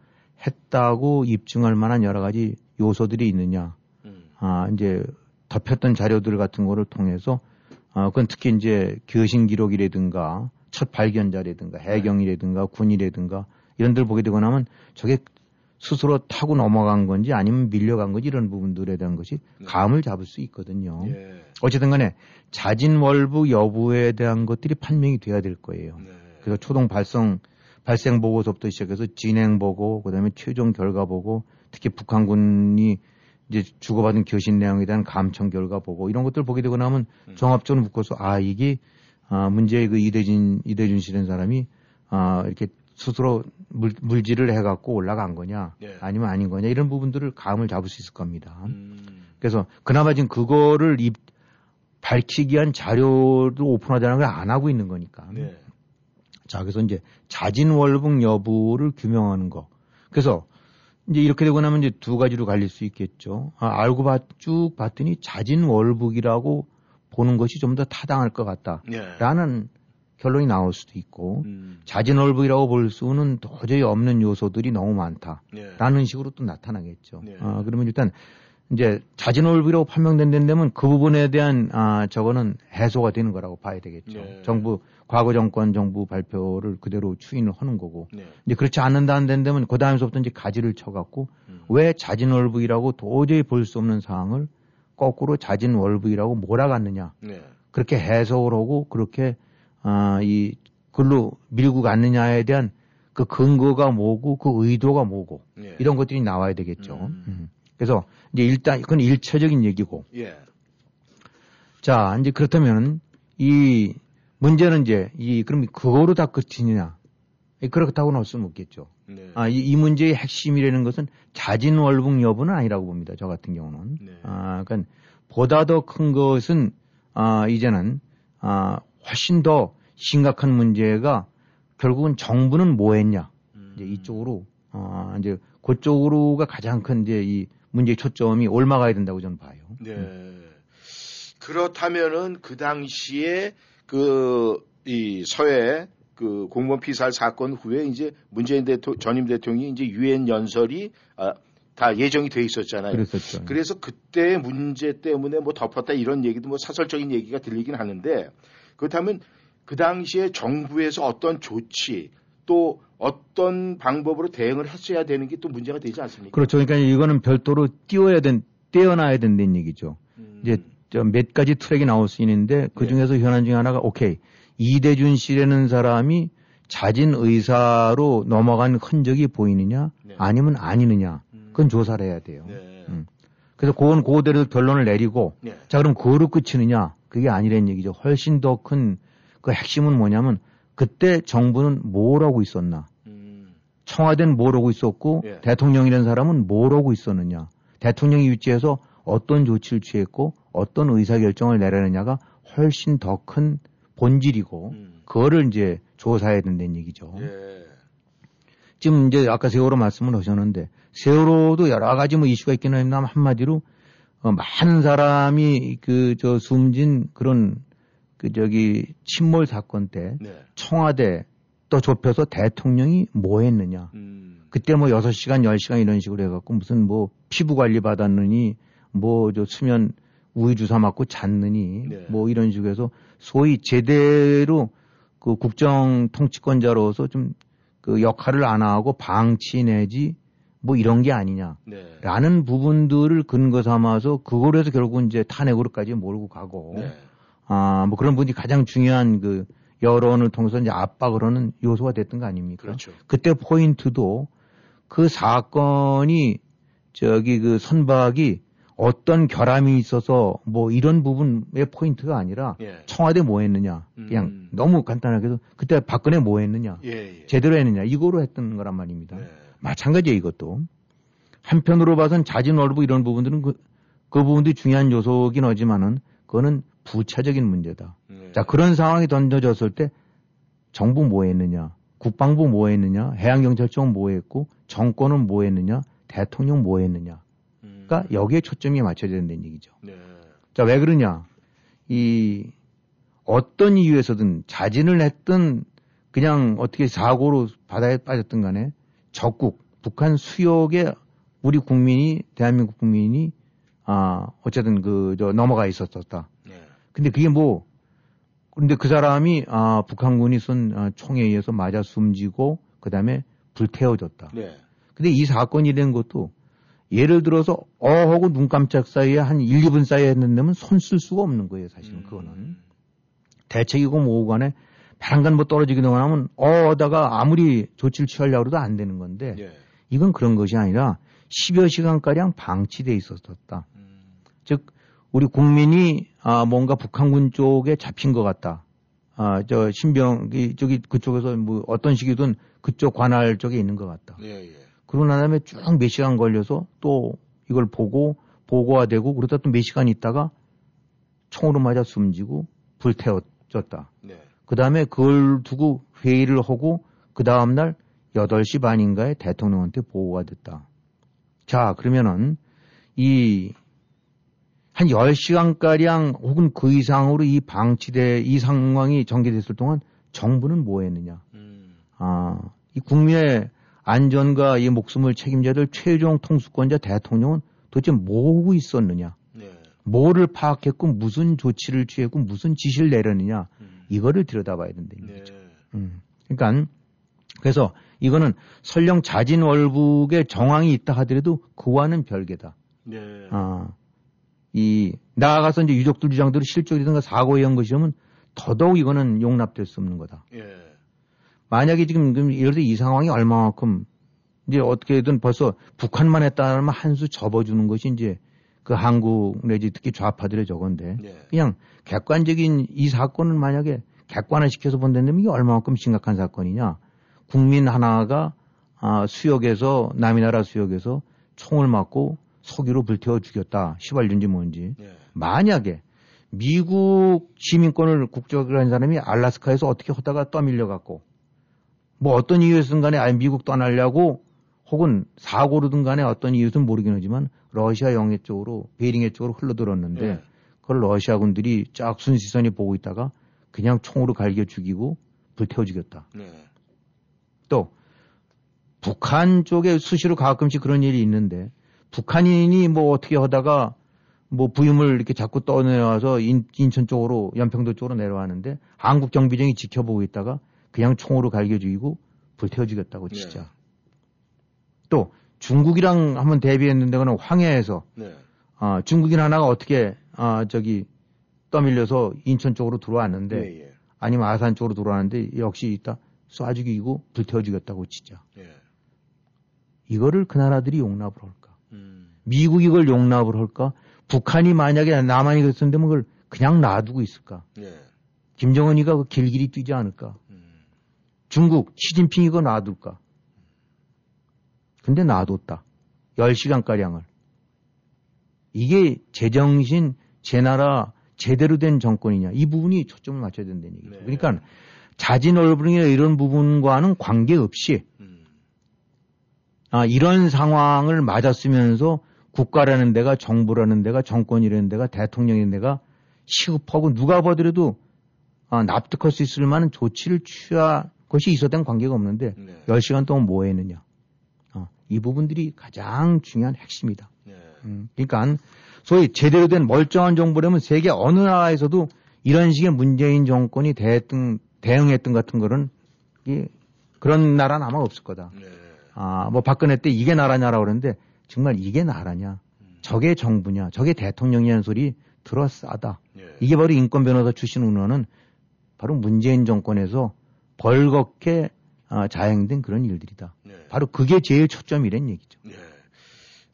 했다고 입증할 만한 여러 가지 요소들이 있느냐. 음. 아, 이제 덮였던 자료들 같은 거를 통해서 어, 그건 특히 이제 교신 기록이라든가 첫 발견자라든가 해경이라든가 군이라든가 이런 데를 보게 되고 나면 저게 스스로 타고 넘어간 건지 아니면 밀려간 건지 이런 부분들에 대한 것이 네. 감을 잡을 수 있거든요. 예. 어쨌든 간에 자진월부 여부에 대한 것들이 판명이 돼야 될 거예요. 네. 그래서 초동 발성, 발생 보고서부터 시작해서 진행 보고, 그 다음에 최종 결과 보고, 특히 북한군이 이제 주고받은 교신 내용에 대한 감청 결과 보고 이런 것들 을 보게 되고 나면 음. 종합적으로 묶어서 아 이게 아 문제의 그 이대진 이대준 씨라는 사람이 아 이렇게 스스로 물, 물질을 해갖고 올라간 거냐 네. 아니면 아닌 거냐 이런 부분들을 감을 잡을 수 있을 겁니다. 음. 그래서 그나마 지금 그거를 입, 밝히기 위한 자료를 오픈하자는 걸 안 하고 있는 거니까. 네. 자 그래서 이제 자진 월북 여부를 규명하는 거. 그래서 이제 이렇게 되고 나면 이제 두 가지로 갈릴 수 있겠죠. 아, 알고 봤, 쭉 봤더니 자진 월북이라고 보는 것이 좀 더 타당할 것 같다라는 네. 결론이 나올 수도 있고 음. 자진월북이라고 볼 수는 도저히 없는 요소들이 너무 많다라는 네. 식으로 또 나타나겠죠. 네. 아, 그러면 일단 이제 자진월북이라고 판명된 데면 그 부분에 대한 아, 저거는 해소가 되는 거라고 봐야 되겠죠. 네. 정부 과거 정권 정부 발표를 그대로 추인을 하는 거고. 네. 이제 그렇지 않는다는 데면 그 다음서부터 이제 가지를 쳐갖고 음. 왜 자진월북이라고 도저히 볼 수 없는 상황을 거꾸로 자진월북이라고 몰아갔느냐. 네. 그렇게 해석을 하고 그렇게 아, 이 글로 밀고 갔느냐에 대한 그 근거가 뭐고 그 의도가 뭐고 예. 이런 것들이 나와야 되겠죠. 음. 음. 그래서 이제 일단 그건 일차적인 얘기고. 예. 자, 이제 그렇다면 이 문제는 이제 이 그럼 그거로 다 끝이냐? 그렇다고 나올 수는 없겠죠. 네. 아, 이, 이, 문제의 핵심이라는 것은 자진 월북 여부는 아니라고 봅니다. 저 같은 경우는. 네. 아, 그러니까 보다 더 큰 것은 아, 이제는 아, 훨씬 더 심각한 문제가 결국은 정부는 뭐 했냐. 음. 이제 이쪽으로, 어, 이제 그쪽으로가 가장 큰 이제 이 문제의 초점이 올라가야 된다고 저는 봐요. 네. 음. 그렇다면은 그 당시에 그, 이 서해 그 공무원 피살 사건 후에 이제 문재인 대통령, 전임 대통령이 이제 유엔 연설이 아, 다 예정이 돼 있었잖아요. 그랬었죠. 그래서 그때 문제 때문에 뭐 덮었다 이런 얘기도 뭐 사설적인 얘기가 들리긴 하는데 그렇다면 그 당시에 정부에서 어떤 조치 또 어떤 방법으로 대응을 했어야 되는 게 또 문제가 되지 않습니까? 그렇죠. 그러니까 이거는 별도로 띄워야 된, 떼어놔야 된다는 얘기죠. 음. 이제 몇 가지 트랙이 나올 수 있는데 그 네. 중에서 네. 현안 중에 하나가 오케이. 이대준 씨라는 사람이 자진 의사로 넘어간 흔적이 보이느냐 네. 아니면 아니느냐 음. 그건 조사를 해야 돼요. 네. 음. 그래서 그건 그대로 결론을 내리고 네. 자 그럼 그거로 끝이느냐 그게 아니라는 얘기죠. 훨씬 더 큰 그 핵심은 뭐냐면 그때 정부는 뭘 하고 있었나? 음. 청와대는 뭘 하고 있었고 예. 대통령이라는 사람은 뭘 하고 있었느냐? 대통령이 위치해서 어떤 조치를 취했고 어떤 의사결정을 내려느냐가 훨씬 더 큰 본질이고 음. 그거를 이제 조사해야 된다는 얘기죠. 예. 지금 이제 아까 세월호 말씀을 하셨는데 세월호도 여러 가지 뭐 이슈가 있기는 했나 한마디로 어, 많은 사람이 그 저 숨진 그런 그 저기 침몰 사건 때 네. 청와대 또 좁혀서 대통령이 뭐 했느냐. 음. 그때 뭐 6시간, 10시간 이런 식으로 해갖고 무슨 뭐 피부 관리 받았느니 뭐 저 수면 우유 주사 맞고 잤느니 네. 뭐 이런 식으로 해서 소위 제대로 그 국정 통치권자로서 좀 그 역할을 안 하고 방치 내지 뭐 이런 게 아니냐라는 네. 부분들을 근거 삼아서 그걸로 해서 결국 은 이제 탄핵으로까지 몰고 가고 네. 아, 뭐 그런 분이 가장 중요한 그 여론을 통해서 이제 압박을 하는 요소가 됐던 거 아닙니까? 그렇죠. 그때 포인트도 그 사건이 저기 그 선박이 어떤 결함이 있어서 뭐 이런 부분의 포인트가 아니라 예. 청와대 뭐 했느냐. 그냥 음. 너무 간단하게도 그때 박근혜 뭐 했느냐. 예, 예. 제대로 했느냐. 이거로 했던 거란 말입니다. 네. 마찬가지예요, 이것도. 한편으로 봐선 자진월부 이런 부분들은 그, 그 부분도 중요한 요소긴 하지만은 그거는 부차적인 문제다. 네. 자, 그런 상황이 던져졌을 때 정부 뭐 했느냐, 국방부 뭐 했느냐, 해양경찰청 뭐 했고, 정권은 뭐 했느냐, 대통령 뭐 했느냐. 음. 그러니까 여기에 초점이 맞춰야 된다는 얘기죠. 네. 자, 왜 그러냐. 이 어떤 이유에서든 자진을 했든 그냥 어떻게 사고로 바다에 빠졌든 간에 적국, 북한 수역에 우리 국민이, 대한민국 국민이 아, 어쨌든 그, 저, 넘어가 있었었다. 네. 근데 그게 뭐, 근데 그 사람이, 아, 북한군이 쏜 아, 총에 의해서 맞아 숨지고, 그 다음에 불태워졌다. 네. 근데 이 사건이 된 것도, 예를 들어서, 어 하고 눈 깜짝 사이에 한 1, 2분 사이에 했는데면 손 쓸 수가 없는 거예요, 사실은 그거는. 음. 대책이고 뭐고 간에 배란간 뭐 떨어지기도 하면, 어 하다가 아무리 조치를 취하려고 해도 안 되는 건데, 예. 이건 그런 것이 아니라 10여 시간가량 방치돼 있었었다. 음. 즉 우리 국민이 아 뭔가 북한군 쪽에 잡힌 것 같다. 아 저 신병이 저기 그쪽에서 뭐 어떤 식이든 그쪽 관할 쪽에 있는 것 같다. 예, 예. 그러고 난 다음에 쭉 몇 시간 걸려서 또 이걸 보고 보고가 되고 그러다 또 몇 시간 있다가 총으로 맞아 숨지고 불태워졌다. 네. 그 다음에 그걸 두고 회의를 하고 그 다음날 8시 반인가에 대통령한테 보고가 됐다. 자, 그러면은 이 한 10시간가량 혹은 그 이상으로 이 방치돼 이 상황이 전개됐을 동안 정부는 뭐 했느냐. 음. 아, 이 국민의 안전과 이 목숨을 책임져야 될 최종 통수권자 대통령은 도대체 뭐 하고 있었느냐. 네. 뭐를 파악했고 무슨 조치를 취했고 무슨 지시를 내렸느냐. 음. 이거를 들여다봐야 된다는 네. 거죠. 음. 그러니까 그래서 이거는 설령 자진월북의 정황이 있다 하더라도 그와는 별개다. 네. 아, 이 나아가서 이제 유족들 주장대로 실족이든가 사고에 의한 것이라면 더더욱 이거는 용납될 수 없는 거다. 예. 만약에 지금 예를 들어 이 상황이 얼마만큼 이제 어떻게든 벌써 북한만 했다면 한 수 접어주는 것이 이제 그 한국 내지 특히 좌파들의 저건데 네. 그냥 객관적인 이 사건을 만약에 객관화 시켜서 본다면 이게 얼마만큼 심각한 사건이냐. 국민 하나가 아, 수역에서 남이 나라 수역에서 총을 맞고 석유로 불태워 죽였다. 시발륜지 뭔지. 네. 만약에 미국 시민권을 국적을 한 사람이 알라스카에서 어떻게 하다가 떠밀려 갖고 뭐 어떤 이유에서든 간에 아예 미국 떠나려고 혹은 사고로든 간에 어떤 이유든 모르긴 하지만 러시아 영해 쪽으로 베링해 쪽으로 흘러들었는데 네. 그걸 러시아 군들이 쫙 순시선이 보고 있다가 그냥 총으로 갈겨 죽이고 불태워 죽였다. 네. 또 북한 쪽에 수시로 가끔씩 그런 일이 있는데 북한인이 뭐 어떻게 하다가 뭐 부임을 이렇게 자꾸 떠내와서 인, 천 쪽으로 연평도 쪽으로 내려왔는데 한국 경비정이 지켜보고 있다가 그냥 총으로 갈겨 죽이고 불태워 죽였다고 진짜. 네. 또 중국이랑 한번 대비했는데 그는 황해에서 네. 아, 중국인 하나가 어떻게 아, 저기 떠밀려서 인천 쪽으로 들어왔는데 예, 예. 아니면 아산 쪽으로 들어왔는데 역시 있다 쏴 죽이고 불태워 죽였다고 진짜. 예. 이거를 그 나라들이 용납을 할까? 음. 미국이 이걸 용납을 할까? 북한이 만약에 남한이 그랬었는데 그걸 그냥 놔두고 있을까? 예. 김정은이가 그 길길이 뛰지 않을까? 음. 중국 시진핑이 그거 놔둘까? 근데 놔뒀다. 10시간가량을. 이게 제정신, 제 나라, 제대로 된 정권이냐. 이 부분이 초점을 맞춰야 된다는 얘기죠. 네. 그러니까 자진월불이나 이런 부분과는 관계없이 음. 아, 이런 상황을 맞았으면서 국가라는 데가 정부라는 데가 정권이라는 데가 대통령이라는 데가 시급하고 누가 보더라도 아, 납득할 수 있을 만한 조치를 취할 것이 있었던 관계가 없는데 네. 10시간 동안 뭐 했느냐. 어, 이 부분들이 가장 중요한 핵심이다. 네. 음, 그러니까 소위 제대로 된 멀쩡한 정부라면 세계 어느 나라에서도 이런 식의 문재인 정권이 대등, 대응했던 같은 거는 이게 그런 나라는 아마 없을 거다. 네. 아, 뭐 박근혜 때 이게 나라냐라고 그러는데 정말 이게 나라냐. 음. 저게 정부냐. 저게 대통령이라는 소리 들어 싸다. 예. 이게 바로 인권 변호사 출신 의원은 바로 문재인 정권에서 벌겋게 아, 자행된 그런 일들이다. 네. 바로 그게 제일 초점이란 얘기죠. 네.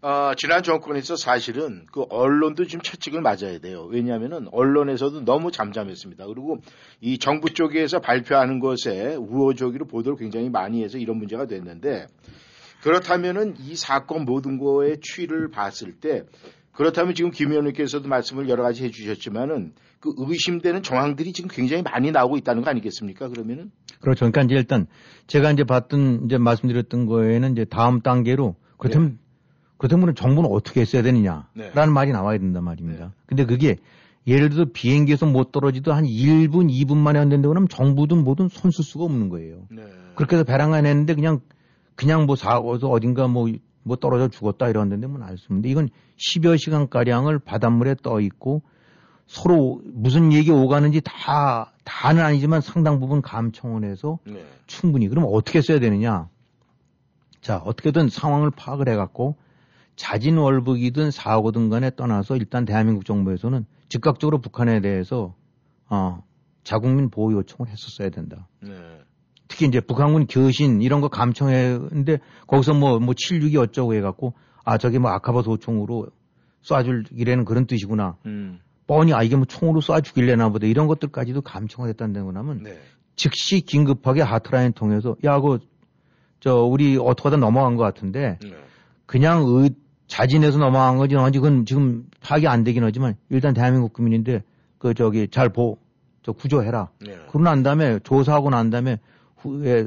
어, 지난 정권에서 사실은 그 언론도 지금 채찍을 맞아야 돼요. 왜냐하면은 언론에서도 너무 잠잠했습니다. 그리고 이 정부 쪽에서 발표하는 것에 우호적으로 보도를 굉장히 많이 해서 이런 문제가 됐는데 그렇다면은 이 사건 모든 거의 추이를 봤을 때 그렇다면 지금 김 의원님께서도 말씀을 여러 가지 해주셨지만은 그 의심되는 정황들이 지금 굉장히 많이 나오고 있다는 거 아니겠습니까? 그러면은 그렇죠. 그러니까 이제 일단 제가 이제 봤던 이제 말씀드렸던 거에는 이제 다음 단계로 그렇다면 네. 그렇다면 정부는 어떻게 했어야 되느냐라는 네. 말이 나와야 된단 말입니다. 네. 근데 그게 예를 들어 비행기에서 못 떨어지도 한 1분, 2분 만에 안 된다고 하면 정부든 뭐든 손쓸 수가 없는 거예요. 네. 그렇게 해서 배랑 안 했는데 그냥 그냥 뭐 사고서 어딘가 뭐, 뭐 떨어져 죽었다 이러는데 뭐 알수 없는데 이건 10여 시간 가량을 바닷물에 떠 있고 서로 무슨 얘기 오가는지 다 다는 아니지만 상당 부분 감청원에서 네. 충분히 그럼 어떻게 써야 되느냐? 자 어떻게든 상황을 파악을 해갖고 자진 월북이든 사고든 간에 떠나서 일단 대한민국 정부에서는 즉각적으로 북한에 대해서 어, 자국민 보호 요청을 했었어야 된다. 네. 특히 이제 북한군 교신 이런 거 감청했는데 거기서 뭐, 뭐 76이 어쩌고 해갖고 아, 저게 뭐 아카바 소총으로 쏴줄이라는 그런 뜻이구나. 음. 뻔히 아, 이게 뭐 총으로 쏴주길래나 보다 이런 것들까지도 감청을 했다는 거 하면 네. 즉시 긴급하게 하트라인 통해서 야, 그, 저, 우리 어떻게 하다 넘어간 것 같은데 네. 그냥 의, 자진해서 넘어간 거지, 그건 지금 파악이 안 되긴 하지만 일단 대한민국 국민인데 그 저기 잘 보, 저 구조해라. 네. 그러고 난 다음에 조사하고 난 다음에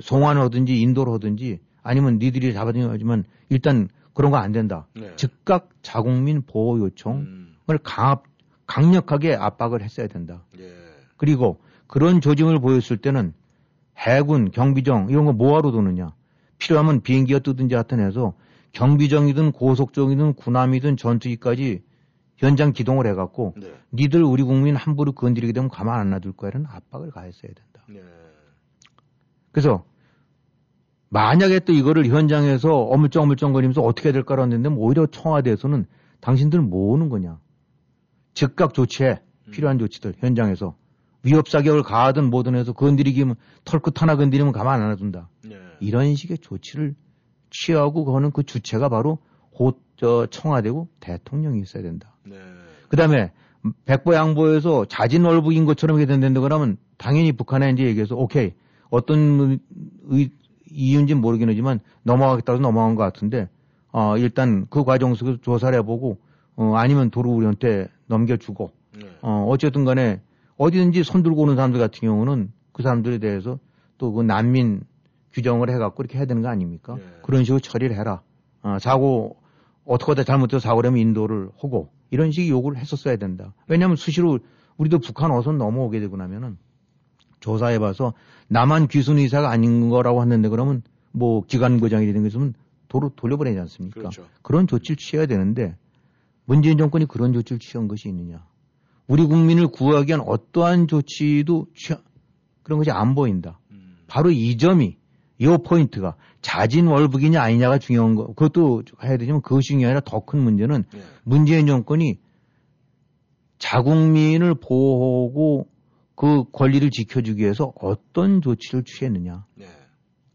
송환을 하든지 인도를 하든지 아니면 니들이 잡아들지만 일단 그런 거 안 된다. 네. 즉각 자국민 보호 요청을 음. 강압, 강력하게 압박을 했어야 된다. 네. 그리고 그런 조짐을 보였을 때는 해군, 경비정 이런 거 뭐하러 도느냐. 필요하면 비행기가 뜨든지 하여튼 해서 경비정이든 고속정이든 군함이든 전투기까지 현장 기동을 해갖고 네. 니들 우리 국민 함부로 건드리게 되면 가만 안 놔둘 거야라는 압박을 가했어야 된다. 네. 그래서 만약에 또 이거를 현장에서 어물쩡어물쩡거리면서 어떻게 될까라고 했는데 오히려 청와대에서는 당신들은 뭐 오는 거냐. 즉각 조치해. 음. 필요한 조치들 현장에서. 위협 사격을 가하든 뭐든 해서 건드리기면 털끝 하나 건드리면 가만 안 놔둔다. 네. 이런 식의 조치를 취하고 그거는 그 주체가 바로 곧저 청와대고 대통령이 있어야 된다. 네. 그다음에 백보 양보에서 자진 월북인 것처럼 이렇게 된다 그러면 당연히 북한에 이제 얘기해서 오케이 어떤 의, 이유인지는 모르긴 하지만 넘어가겠다고 넘어간 것 같은데 어 일단 그 과정 속에서 조사를 해보고 어 아니면 도로 우리한테 넘겨주고 네. 어 어쨌든 간에 어디든지 손 들고 오는 사람들 같은 경우는 그 사람들에 대해서 또 그 난민 규정을 해갖고 이렇게 해야 되는 거 아닙니까? 네. 그런 식으로 처리를 해라. 어, 사고 어떻게 하다 잘못해서 사고라면 인도를 하고 이런 식의 요구를 했었어야 된다. 왜냐하면 수시로 우리도 북한 어선 넘어오게 되고 나면은 조사해봐서 나만 귀순 의사가 아닌 거라고 하는데 그러면 뭐 기관고장이 되는 것은 도로 돌려보내지 않습니까? 그렇죠. 그런 조치를 취해야 되는데 문재인 정권이 그런 조치를 취한 것이 있느냐? 우리 국민을 구하기 위한 어떠한 조치도 취하, 그런 것이 안 보인다. 음. 바로 이 점이 이 포인트가 자진 월북이냐 아니냐가 중요한 거. 그것도 해야 되지만 그것이 중요한 게 아니라 더 큰 문제는 네. 문재인 정권이 자국민을 보호하고 그 권리를 지켜주기 위해서 어떤 조치를 취했느냐. 네.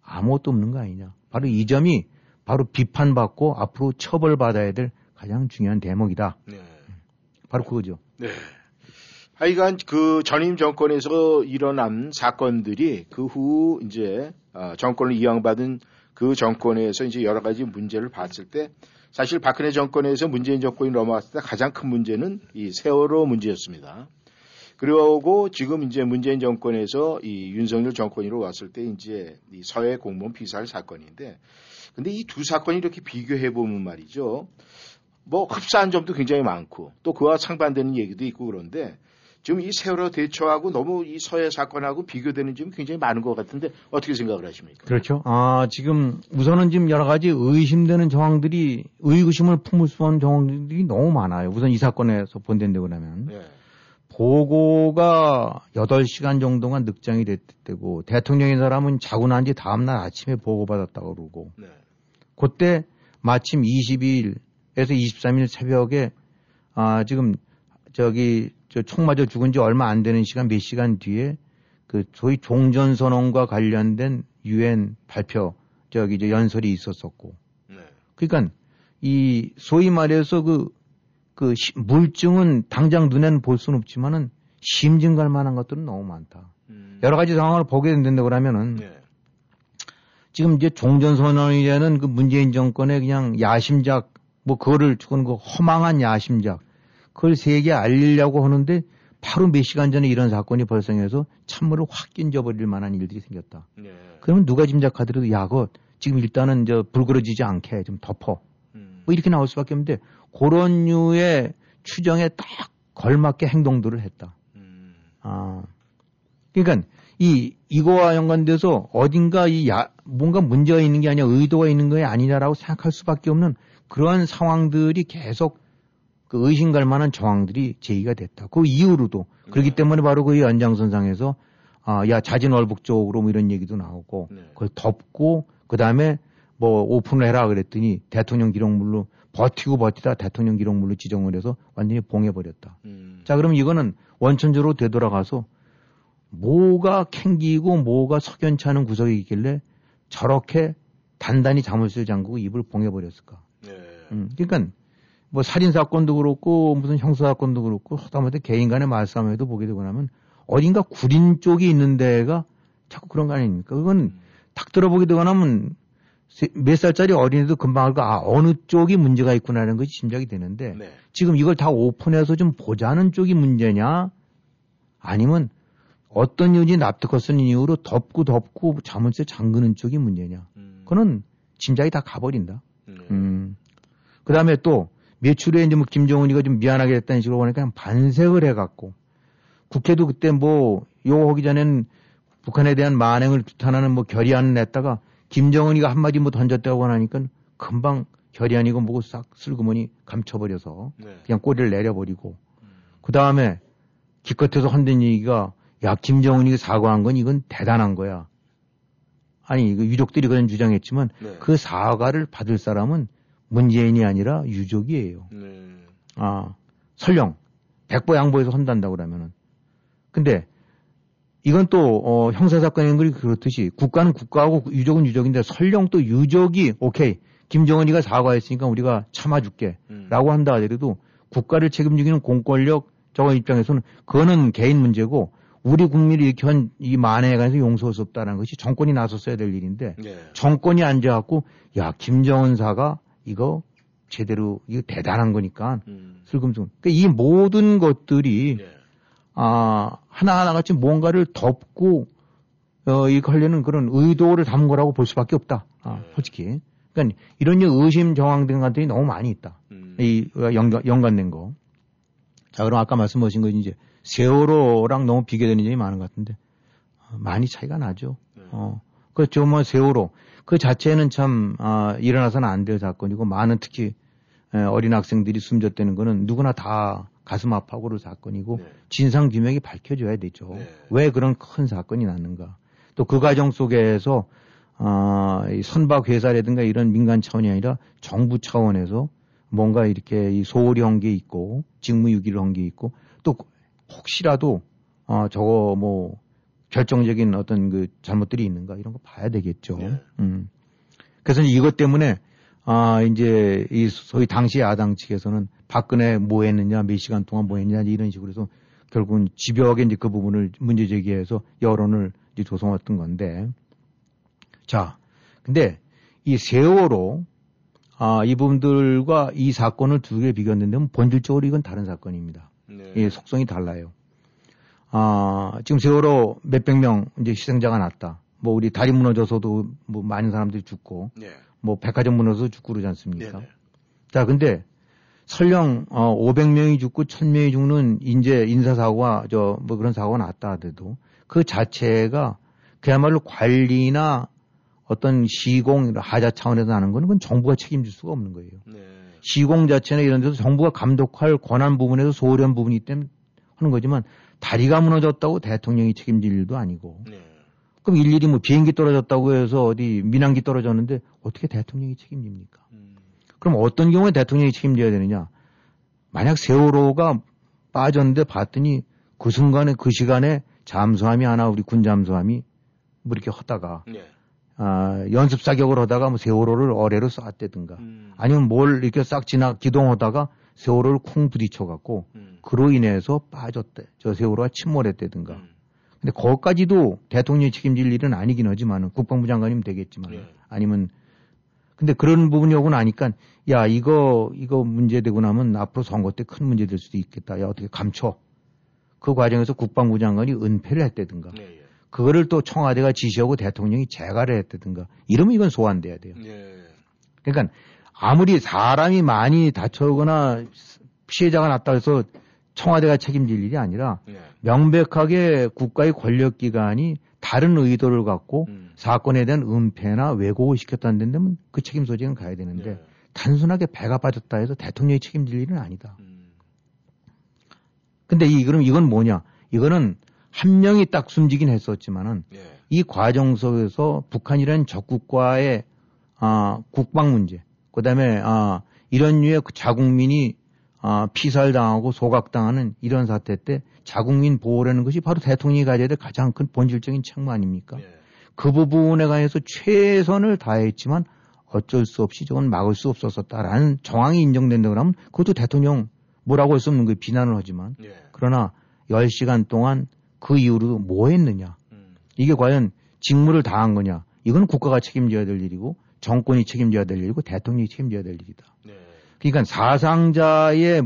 아무것도 없는 거 아니냐. 바로 이 점이 바로 비판받고 앞으로 처벌받아야 될 가장 중요한 대목이다. 네. 바로 그거죠. 네. 하여간 그 전임 정권에서 일어난 사건들이 그 후 이제 어, 정권을 이양받은 그 정권에서 이제 여러 가지 문제를 봤을 때 사실 박근혜 정권에서 문재인 정권이 넘어왔을 때 가장 큰 문제는 이 세월호 문제였습니다. 그리고 지금 이제 문재인 정권에서 이 윤석열 정권으로 왔을 때 이제 이 서해 공무원 피살 사건인데 근데 이 두 사건이 이렇게 비교해 보면 말이죠. 뭐 흡사한 점도 굉장히 많고 또 그와 상반되는 얘기도 있고 그런데 지금 이 세월호 대처하고 너무 이 서해 사건하고 비교되는 점이 굉장히 많은 것 같은데 어떻게 생각을 하십니까? 그렇죠. 아, 지금 우선은 지금 여러 가지 의심되는 정황들이 의구심을 품을 수 있는 정황들이 너무 많아요. 우선 이 사건에서 본된다고 하면. 네. 보고가 8시간 정도가 늑장이 됐대고 대통령인 사람은 자고 난뒤 다음날 아침에 보고받았다고 그러고 네. 그때 마침 22일에서 23일 새벽에 아, 지금 저기 저총 맞아 죽은 지 얼마 안 되는 시간 몇 시간 뒤에 그 소위 종전 선언과 관련된 유엔 발표 저기 저 연설이 있었었고. 네. 그러니까 이 소위 말해서 그, 그 물증은 당장 눈에는 볼 수는 없지만은 심증 갈 만한 것들은 너무 많다. 음. 여러 가지 상황을 보게 된다고 그러면은 네. 지금 이제 종전선언이라는 그 문재인 정권의 그냥 야심작 뭐 그거를 그건 그 허망한 야심작 그걸 세계에 알리려고 하는데 바로 몇 시간 전에 이런 사건이 발생해서 찬물을 확 끼얹어버릴 만한 일들이 생겼다. 네. 그러면 누가 짐작하더라도 야, 그 지금 일단은 저 불그러지지 않게 좀 덮어. 뭐 이렇게 나올 수밖에 없는데 그런 류의 추정에 딱 걸맞게 행동들을 했다. 음. 아. 그러니까 이 이거와 연관돼서 어딘가 이 야, 뭔가 문제가 있는 게 아니라 의도가 있는 게 아니냐라고 생각할 수밖에 없는 그러한 상황들이 계속 그 의심갈 만한 정황들이 제기가 됐다. 그 이후로도 네. 그렇기 때문에 바로 그 연장선상에서 아, 야 자진 월북 쪽으로 뭐 이런 얘기도 나오고 네. 그걸 덮고 그 다음에 뭐 오픈을 해라 그랬더니 대통령 기록물로 버티고 버티다 대통령 기록물로 지정을 해서 완전히 봉해버렸다. 음. 자, 그럼 이거는 원천적으로 되돌아가서 뭐가 캥기고 뭐가 석연치 않은 구석이 있길래 저렇게 단단히 자물쇠 잠그고 입을 봉해버렸을까. 네. 음, 그러니까 뭐 살인사건도 그렇고 무슨 형사사건도 그렇고 하다못해 개인 간의 말싸움에도 보게 되고 나면 어딘가 구린 쪽이 있는 데가 자꾸 그런 거 아닙니까? 그건 음. 탁 들어보게 되고 나면 몇 살짜리 어린이도 금방 알고 아 어느 쪽이 문제가 있구나라는 것이 짐작이 되는데 네. 지금 이걸 다 오픈해서 좀 보자는 쪽이 문제냐 아니면 어떤 이유지 납득할 수 있는 이유로 덮고 덮고 자물쇠 잠그는 쪽이 문제냐 음. 그거는 짐작이 다 가버린다. 네. 음. 그 다음에 또 매출에 이제 뭐 김정은이가 좀 미안하게 됐다는 식으로 보니까 그냥 반색을 해갖고 국회도 그때 뭐 요거 하기 전엔 북한에 대한 만행을 규탄하는 뭐 결의안을 냈다가 김정은이가 한마디 뭐 던졌다고 하니까 금방 결이 아니고 뭐고 싹 슬그머니 감춰버려서 네. 그냥 꼬리를 내려버리고 음. 그 다음에 기껏해서 헌된 얘기가 야 김정은이 사과한 건 이건 대단한 거야. 아니 그 유족들이 그런 주장했지만 네. 그 사과를 받을 사람은 문재인이 아니라 유족이에요. 네. 아 설령 백보 양보해서 헌단다고 그러면은 근데 이건 또 어, 형사사건인 걸 그렇듯이 국가는 국가하고 유족은 유족인데 설령 또 유족이 오케이 김정은이가 사과했으니까 우리가 참아줄게 음. 라고 한다 하더라도 국가를 책임지기는 공권력 저거 입장에서는 그거는 개인 문제고 우리 국민이 이렇게 한 이 만행에 관해서 용서할 수 없다는 것이 정권이 나섰어야 될 일인데 네. 정권이 앉아갖고 야 김정은사가 이거 제대로 이거 대단한 거니까 음. 슬금슬금 그러니까 이 모든 것들이 네. 아, 하나하나 같이 뭔가를 덮고, 어, 이거 하려는 그런 의도를 담은 거라고 볼 수밖에 없다. 아, 네. 솔직히. 그러니까 이런 의심 정황된 것들이 너무 많이 있다. 음. 이 연관, 연관된 거. 자, 그럼 아까 말씀하신 거 이제 세월호랑 너무 비교되는 점이 많은 것 같은데 어, 많이 차이가 나죠. 네. 어, 그렇죠. 뭐 세월호 그 자체는 참 아, 일어나서는 안 될 사건이고 많은 특히 에, 어린 학생들이 숨졌다는 거는 누구나 다 가슴 아파고 그럴 사건이고 네. 진상 규명이 밝혀져야 되죠. 네. 왜 그런 큰 사건이 났는가. 또 그 과정 속에서 아, 이 선박 회사라든가 이런 민간 차원이 아니라 정부 차원에서 뭔가 이렇게 이 소홀히 한 게 있고 직무유기를 한 게 있고 또 혹시라도 아, 저거 뭐 결정적인 어떤 그 잘못들이 있는가 이런 거 봐야 되겠죠. 네. 음. 그래서 이것 때문에 아, 이제 이 소위 당시 야당 측에서는 박근혜 뭐 했느냐, 몇 시간 동안 뭐 했느냐, 이런 식으로 해서 결국은 집요하게 이제 그 부분을 문제 제기해서 여론을 이제 조성했던 건데. 자, 근데 이 세월호, 아, 이분들과 이 사건을 두 개 비교했는데 본질적으로 이건 다른 사건입니다. 네. 예, 속성이 달라요. 아, 지금 세월호 몇백 명 이제 희생자가 났다. 뭐 우리 다리 무너져서도 뭐 많은 사람들이 죽고, 네. 뭐 백화점 무너져서 죽고 그러지 않습니까? 네네. 자, 근데 설령 어 500명이 죽고 1000명이 죽는 인제 인사 사고가 저 뭐 그런 사고가 났다 하더라도 그 자체가 그야말로 관리나 어떤 시공 하자 차원에서 나는 거는 그건 정부가 책임질 수가 없는 거예요. 네. 시공 자체나 이런 데서 정부가 감독할 권한 부분에서 소홀한 부분이 있기 때문에 하는 거지만 다리가 무너졌다고 대통령이 책임질 일도 아니고 네. 그럼 일일이 뭐 비행기 떨어졌다고 해서 어디 민항기 떨어졌는데 어떻게 대통령이 책임집니까? 음. 그럼 어떤 경우에 대통령이 책임져야 되느냐? 만약 세월호가 빠졌는데 봤더니 그 순간에 그 시간에 잠수함이 하나 우리 군 잠수함이 뭐 이렇게 하다가 네. 아, 연습 사격을 하다가 뭐 세월호를 어뢰로 쐈대든가 음. 아니면 뭘 이렇게 싹 지나 기동하다가 세월호를 쿵 부딪혀 갖고 음. 그로 인해서 빠졌대. 저 세월호가 침몰했대든가. 음. 근데 거기까지도 대통령이 책임질 일은 아니긴 하지만 국방부 장관이면 되겠지만 네. 아니면 근데 그런 부분이 오고 나니까 야 이거 이거 문제되고 나면 앞으로 선거 때 큰 문제 될 수도 있겠다. 야 어떻게 감춰? 그 과정에서 국방부 장관이 은폐를 했다든가. 네, 예. 그거를 또 청와대가 지시하고 대통령이 재가를 했다든가. 이러면 이건 소환돼야 돼요. 네. 그러니까 아무리 사람이 많이 다쳐오거나 피해자가 났다 해서 청와대가 책임질 일이 아니라 네. 명백하게 국가의 권력기관이 다른 의도를 갖고 음. 사건에 대한 은폐나 왜곡을 시켰다는 데면 그 책임 소재는 가야 되는데 네. 단순하게 배가 빠졌다 해서 대통령이 책임질 일은 아니다. 음. 근데 이 그럼 이건 뭐냐? 이거는 한 명이 딱 숨지긴 했었지만은 네. 이 과정 속에서 북한이라는 적국과의 아, 국방 문제, 그 다음에 아, 이런 류의 그 자국민이 아, 피살당하고 소각당하는 이런 사태 때 자국민 보호라는 것이 바로 대통령이 가져야 될 가장 큰 본질적인 책무 아닙니까? 네. 그 부분에 관해서 최선을 다했지만 어쩔 수 없이 저건 막을 수 없었다라는 정황이 인정된다 그러면 그것도 대통령 뭐라고 할 수 없는 그 비난을 하지만 네. 그러나 10시간 동안 그 이후로 뭐 했느냐 음. 이게 과연 직무를 다한 거냐 이건 국가가 책임져야 될 일이고 정권이 책임져야 될 일이고 대통령이 책임져야 될 일이다. 네. 그러니까 사상자의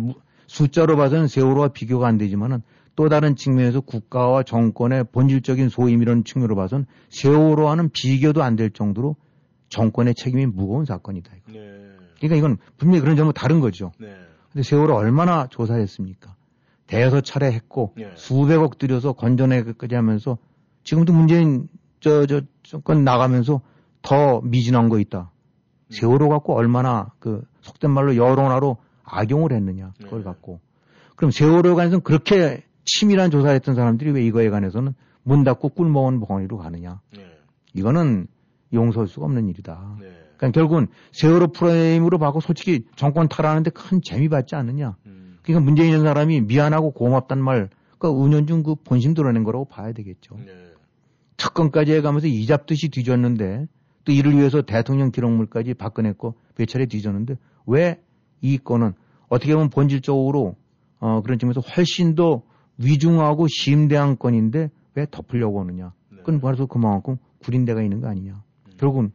숫자로 봐서는 세월호와 비교가 안 되지만은 또 다른 측면에서 국가와 정권의 본질적인 소임 이런 측면으로 봐서는 세월호와는 비교도 안 될 정도로 정권의 책임이 무거운 사건이다. 이거. 네. 그러니까 이건 분명히 그런 점은 다른 거죠. 네. 근데 세월호 얼마나 조사했습니까? 대여섯 차례 했고 네. 수백억 들여서 건전하기까지 하면서 지금도 문재인 저 저 정권 나가면서 더 미진한 거 있다. 음. 세월호 갖고 얼마나 그 속된 말로 여론화로 악용을 했느냐 그걸 네. 갖고 그럼 세월호에 관해서는 그렇게 치밀한 조사를 했던 사람들이 왜 이거에 관해서는 문 닫고 꿀 먹은 벙어리로 가느냐 네. 이거는 용서할 수가 없는 일이다. 네. 그러니까 결국은 세월호 프레임으로 봐고 솔직히 정권 탈환하는데 큰 재미 받지 않느냐. 음. 그러니까 문재인 이런 사람이 미안하고 고맙단 말, 그러니까 은연중 그 본심 드러낸 거라고 봐야 되겠죠. 네. 특검까지 해가면서 이잡듯이 뒤졌는데 또 이를 위해서 대통령 기록물까지 바꿔냈고 몇 차례 뒤졌는데 왜 이 건은 어떻게 보면 본질적으로 어 그런 점에서 훨씬 더 위중하고 심대한 건인데 왜 덮으려고 하느냐. 네. 그건 말해서 그만큼 구린 데가 있는 거 아니냐. 음. 결국은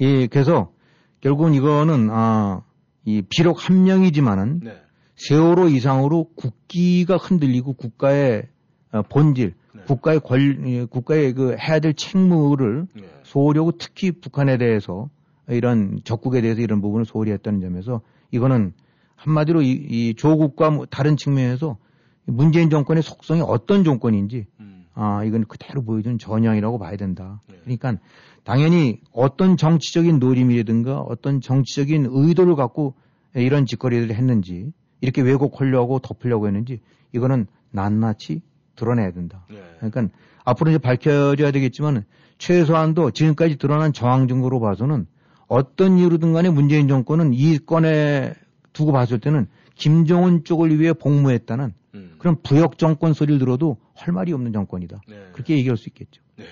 예 그래서 결국은 이거는 아 이 비록 한 명이지만은 네. 세월호 이상으로 국기가 흔들리고 국가의 어, 본질, 네. 국가의 권, 예, 국가의 그 해야 될 책무를 네. 소홀히 하고 특히 북한에 대해서 이런 적국에 대해서 이런 부분을 소홀히 했다는 점에서 이거는 한마디로 이, 이 조국과 뭐 다른 측면에서 문재인 정권의 속성이 어떤 정권인지 음. 아 이건 그대로 보여준 전향이라고 봐야 된다. 네. 그러니까 당연히 어떤 정치적인 노림이라든가 어떤 정치적인 의도를 갖고 이런 짓거리를 했는지 이렇게 왜곡하려고 덮으려고 했는지 이거는 낱낱이 드러내야 된다. 네. 그러니까 앞으로 이제 밝혀져야 되겠지만 최소한도 지금까지 드러난 정황 증거로 봐서는 어떤 이유로든 간에 문재인 정권은 이 건에 두고 봤을 때는 김정은 쪽을 위해 복무했다는 음. 그런 부역 정권 소리를 들어도 할 말이 없는 정권이다. 네. 그렇게 얘기할 수 있겠죠. 네.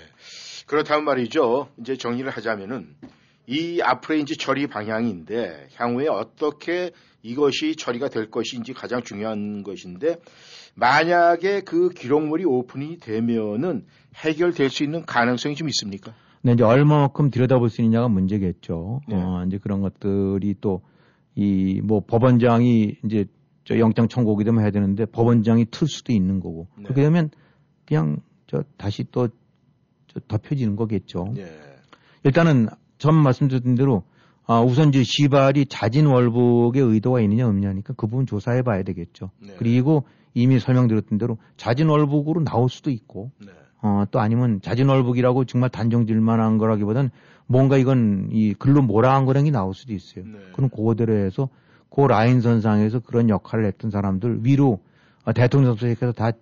그렇다면 말이죠. 이제 정리를 하자면은 이 앞으로의 이제 처리 방향인데 향후에 어떻게 이것이 처리가 될 것인지 가장 중요한 것인데 만약에 그 기록물이 오픈이 되면은 해결될 수 있는 가능성이 좀 있습니까? 네, 이제 얼마만큼 들여다볼 수 있느냐가 문제겠죠. 네. 어, 이제 그런 것들이 또 이 뭐 법원장이 이제 저 영장 청구하게 되면 해야 되는데 법원장이 틀 수도 있는 거고 네. 그렇게 되면 그냥 저 다시 또 저 덮여지는 거겠죠. 네. 일단은 전 말씀드린 대로 아, 우선 이제 시발이 자진 월북의 의도가 있느냐 없느냐니까 그 부분 조사해 봐야 되겠죠. 네. 그리고 이미 설명드렸던 대로 자진 월북으로 나올 수도 있고 네. 어, 또 아니면 자진 월북이라고 정말 단정질 만한 거라기보단 뭔가 이건 이 글로 몰아한 거랑이 나올 수도 있어요. 네. 그럼 그거대로 해서 그 라인 선상에서 그런 역할을 했던 사람들 위로 어, 대통령 선생님께서 다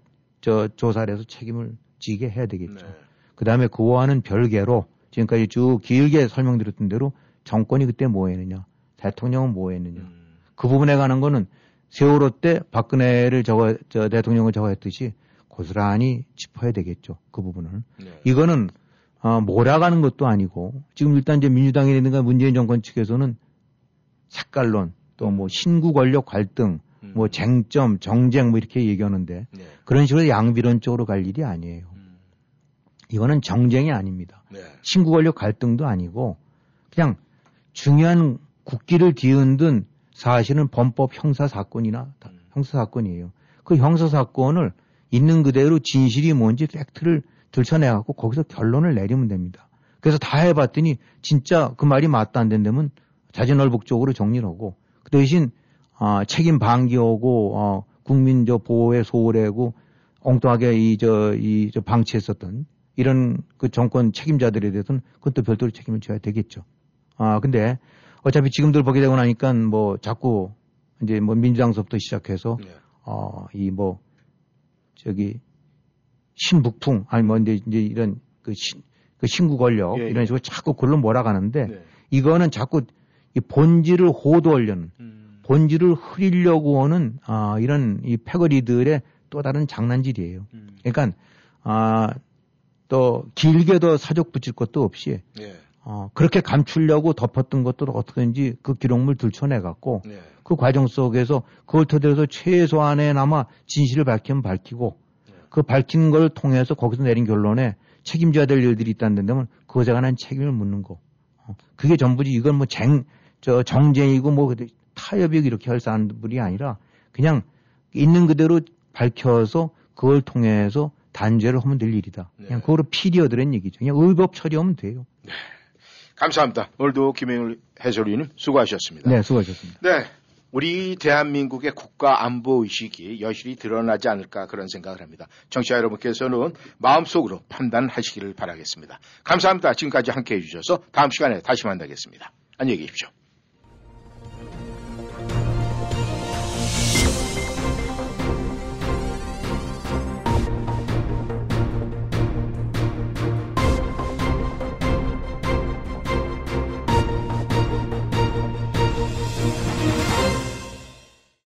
저 조사를 해서 책임을 지게 해야 되겠죠. 네. 그 다음에 그와는 별개로 지금까지 쭉 길게 설명드렸던 대로 정권이 그때 뭐 했느냐, 대통령은 뭐 했느냐. 음. 그 부분에 관한 거는 세월호 때 박근혜를 저거 저 대통령을 저거 했듯이 고스란히 짚어야 되겠죠. 그 부분을. 네. 이거는 어, 몰아가는 것도 아니고 지금 일단 이제 민주당이라든가 문재인 정권 측에서는 색깔론 또 뭐 신구 권력 갈등 음. 뭐 쟁점 정쟁 뭐 이렇게 얘기하는데 네. 그런 식으로 양비론 쪽으로 갈 일이 아니에요. 음. 이거는 정쟁이 아닙니다. 네. 신구 권력 갈등도 아니고 그냥 중요한 국기를 뒤흔든 사실은 범법 형사 사건이나 음. 형사 사건이에요. 그 형사 사건을 있는 그대로 진실이 뭔지 팩트를 들춰내 갖고 거기서 결론을 내리면 됩니다. 그래서 다 해봤더니 진짜 그 말이 맞다 안 된다면 자진월복적으로 정리를 하고 그 대신 어, 책임 방기하고 어, 국민 저 보호에 소홀하고 엉뚱하게 이 저이 저 방치했었던 이런 그 정권 책임자들에 대해서는 그것도 별도로 책임을 져야 되겠죠. 아 근데 어차피 지금들 보게 되고 나니까 뭐 자꾸 이제 뭐 민주당서부터 시작해서 네. 어 이 뭐 저기 신북풍 아니 뭐 이제, 이제 이런 그, 신, 그 신구 권력 예, 예. 이런 식으로 자꾸 글로 몰아가는데 네. 이거는 자꾸 이 본질을 호도하려는 음. 본질을 흐리려고 하는 아 이런 이 패거리들의 또 다른 장난질이에요. 음. 그러니까 아 또 길게 더 사족 붙일 것도 없이 예. 어, 그렇게 감추려고 덮었던 것들을 어떻게든지 그 기록물 들춰내 갖고 네. 그 과정 속에서 그걸 토대로 최소한의나마 진실을 밝히면 밝히고 네. 그 밝힌 걸 통해서 거기서 내린 결론에 책임져야 될 일들이 있다는 데면 그것에 관한 책임을 묻는 거. 어, 그게 전부지 이건 뭐 쟁, 저 정쟁이고 뭐 타협이 이렇게 할 사람들이 아니라 그냥 있는 그대로 밝혀서 그걸 통해서 단죄를 하면 될 일이다. 그냥 네. 그거로 피디어들은 얘기죠. 그냥 의법 처리하면 돼요. 네. 감사합니다. 오늘도 김영일 해설위원님 수고하셨습니다. 네, 수고하셨습니다. 네. 우리 대한민국의 국가 안보 의식이 여실히 드러나지 않을까 그런 생각을 합니다. 청취자 여러분께서는 마음속으로 판단하시기를 바라겠습니다. 감사합니다. 지금까지 함께 해주셔서 다음 시간에 다시 만나겠습니다. 안녕히 계십시오.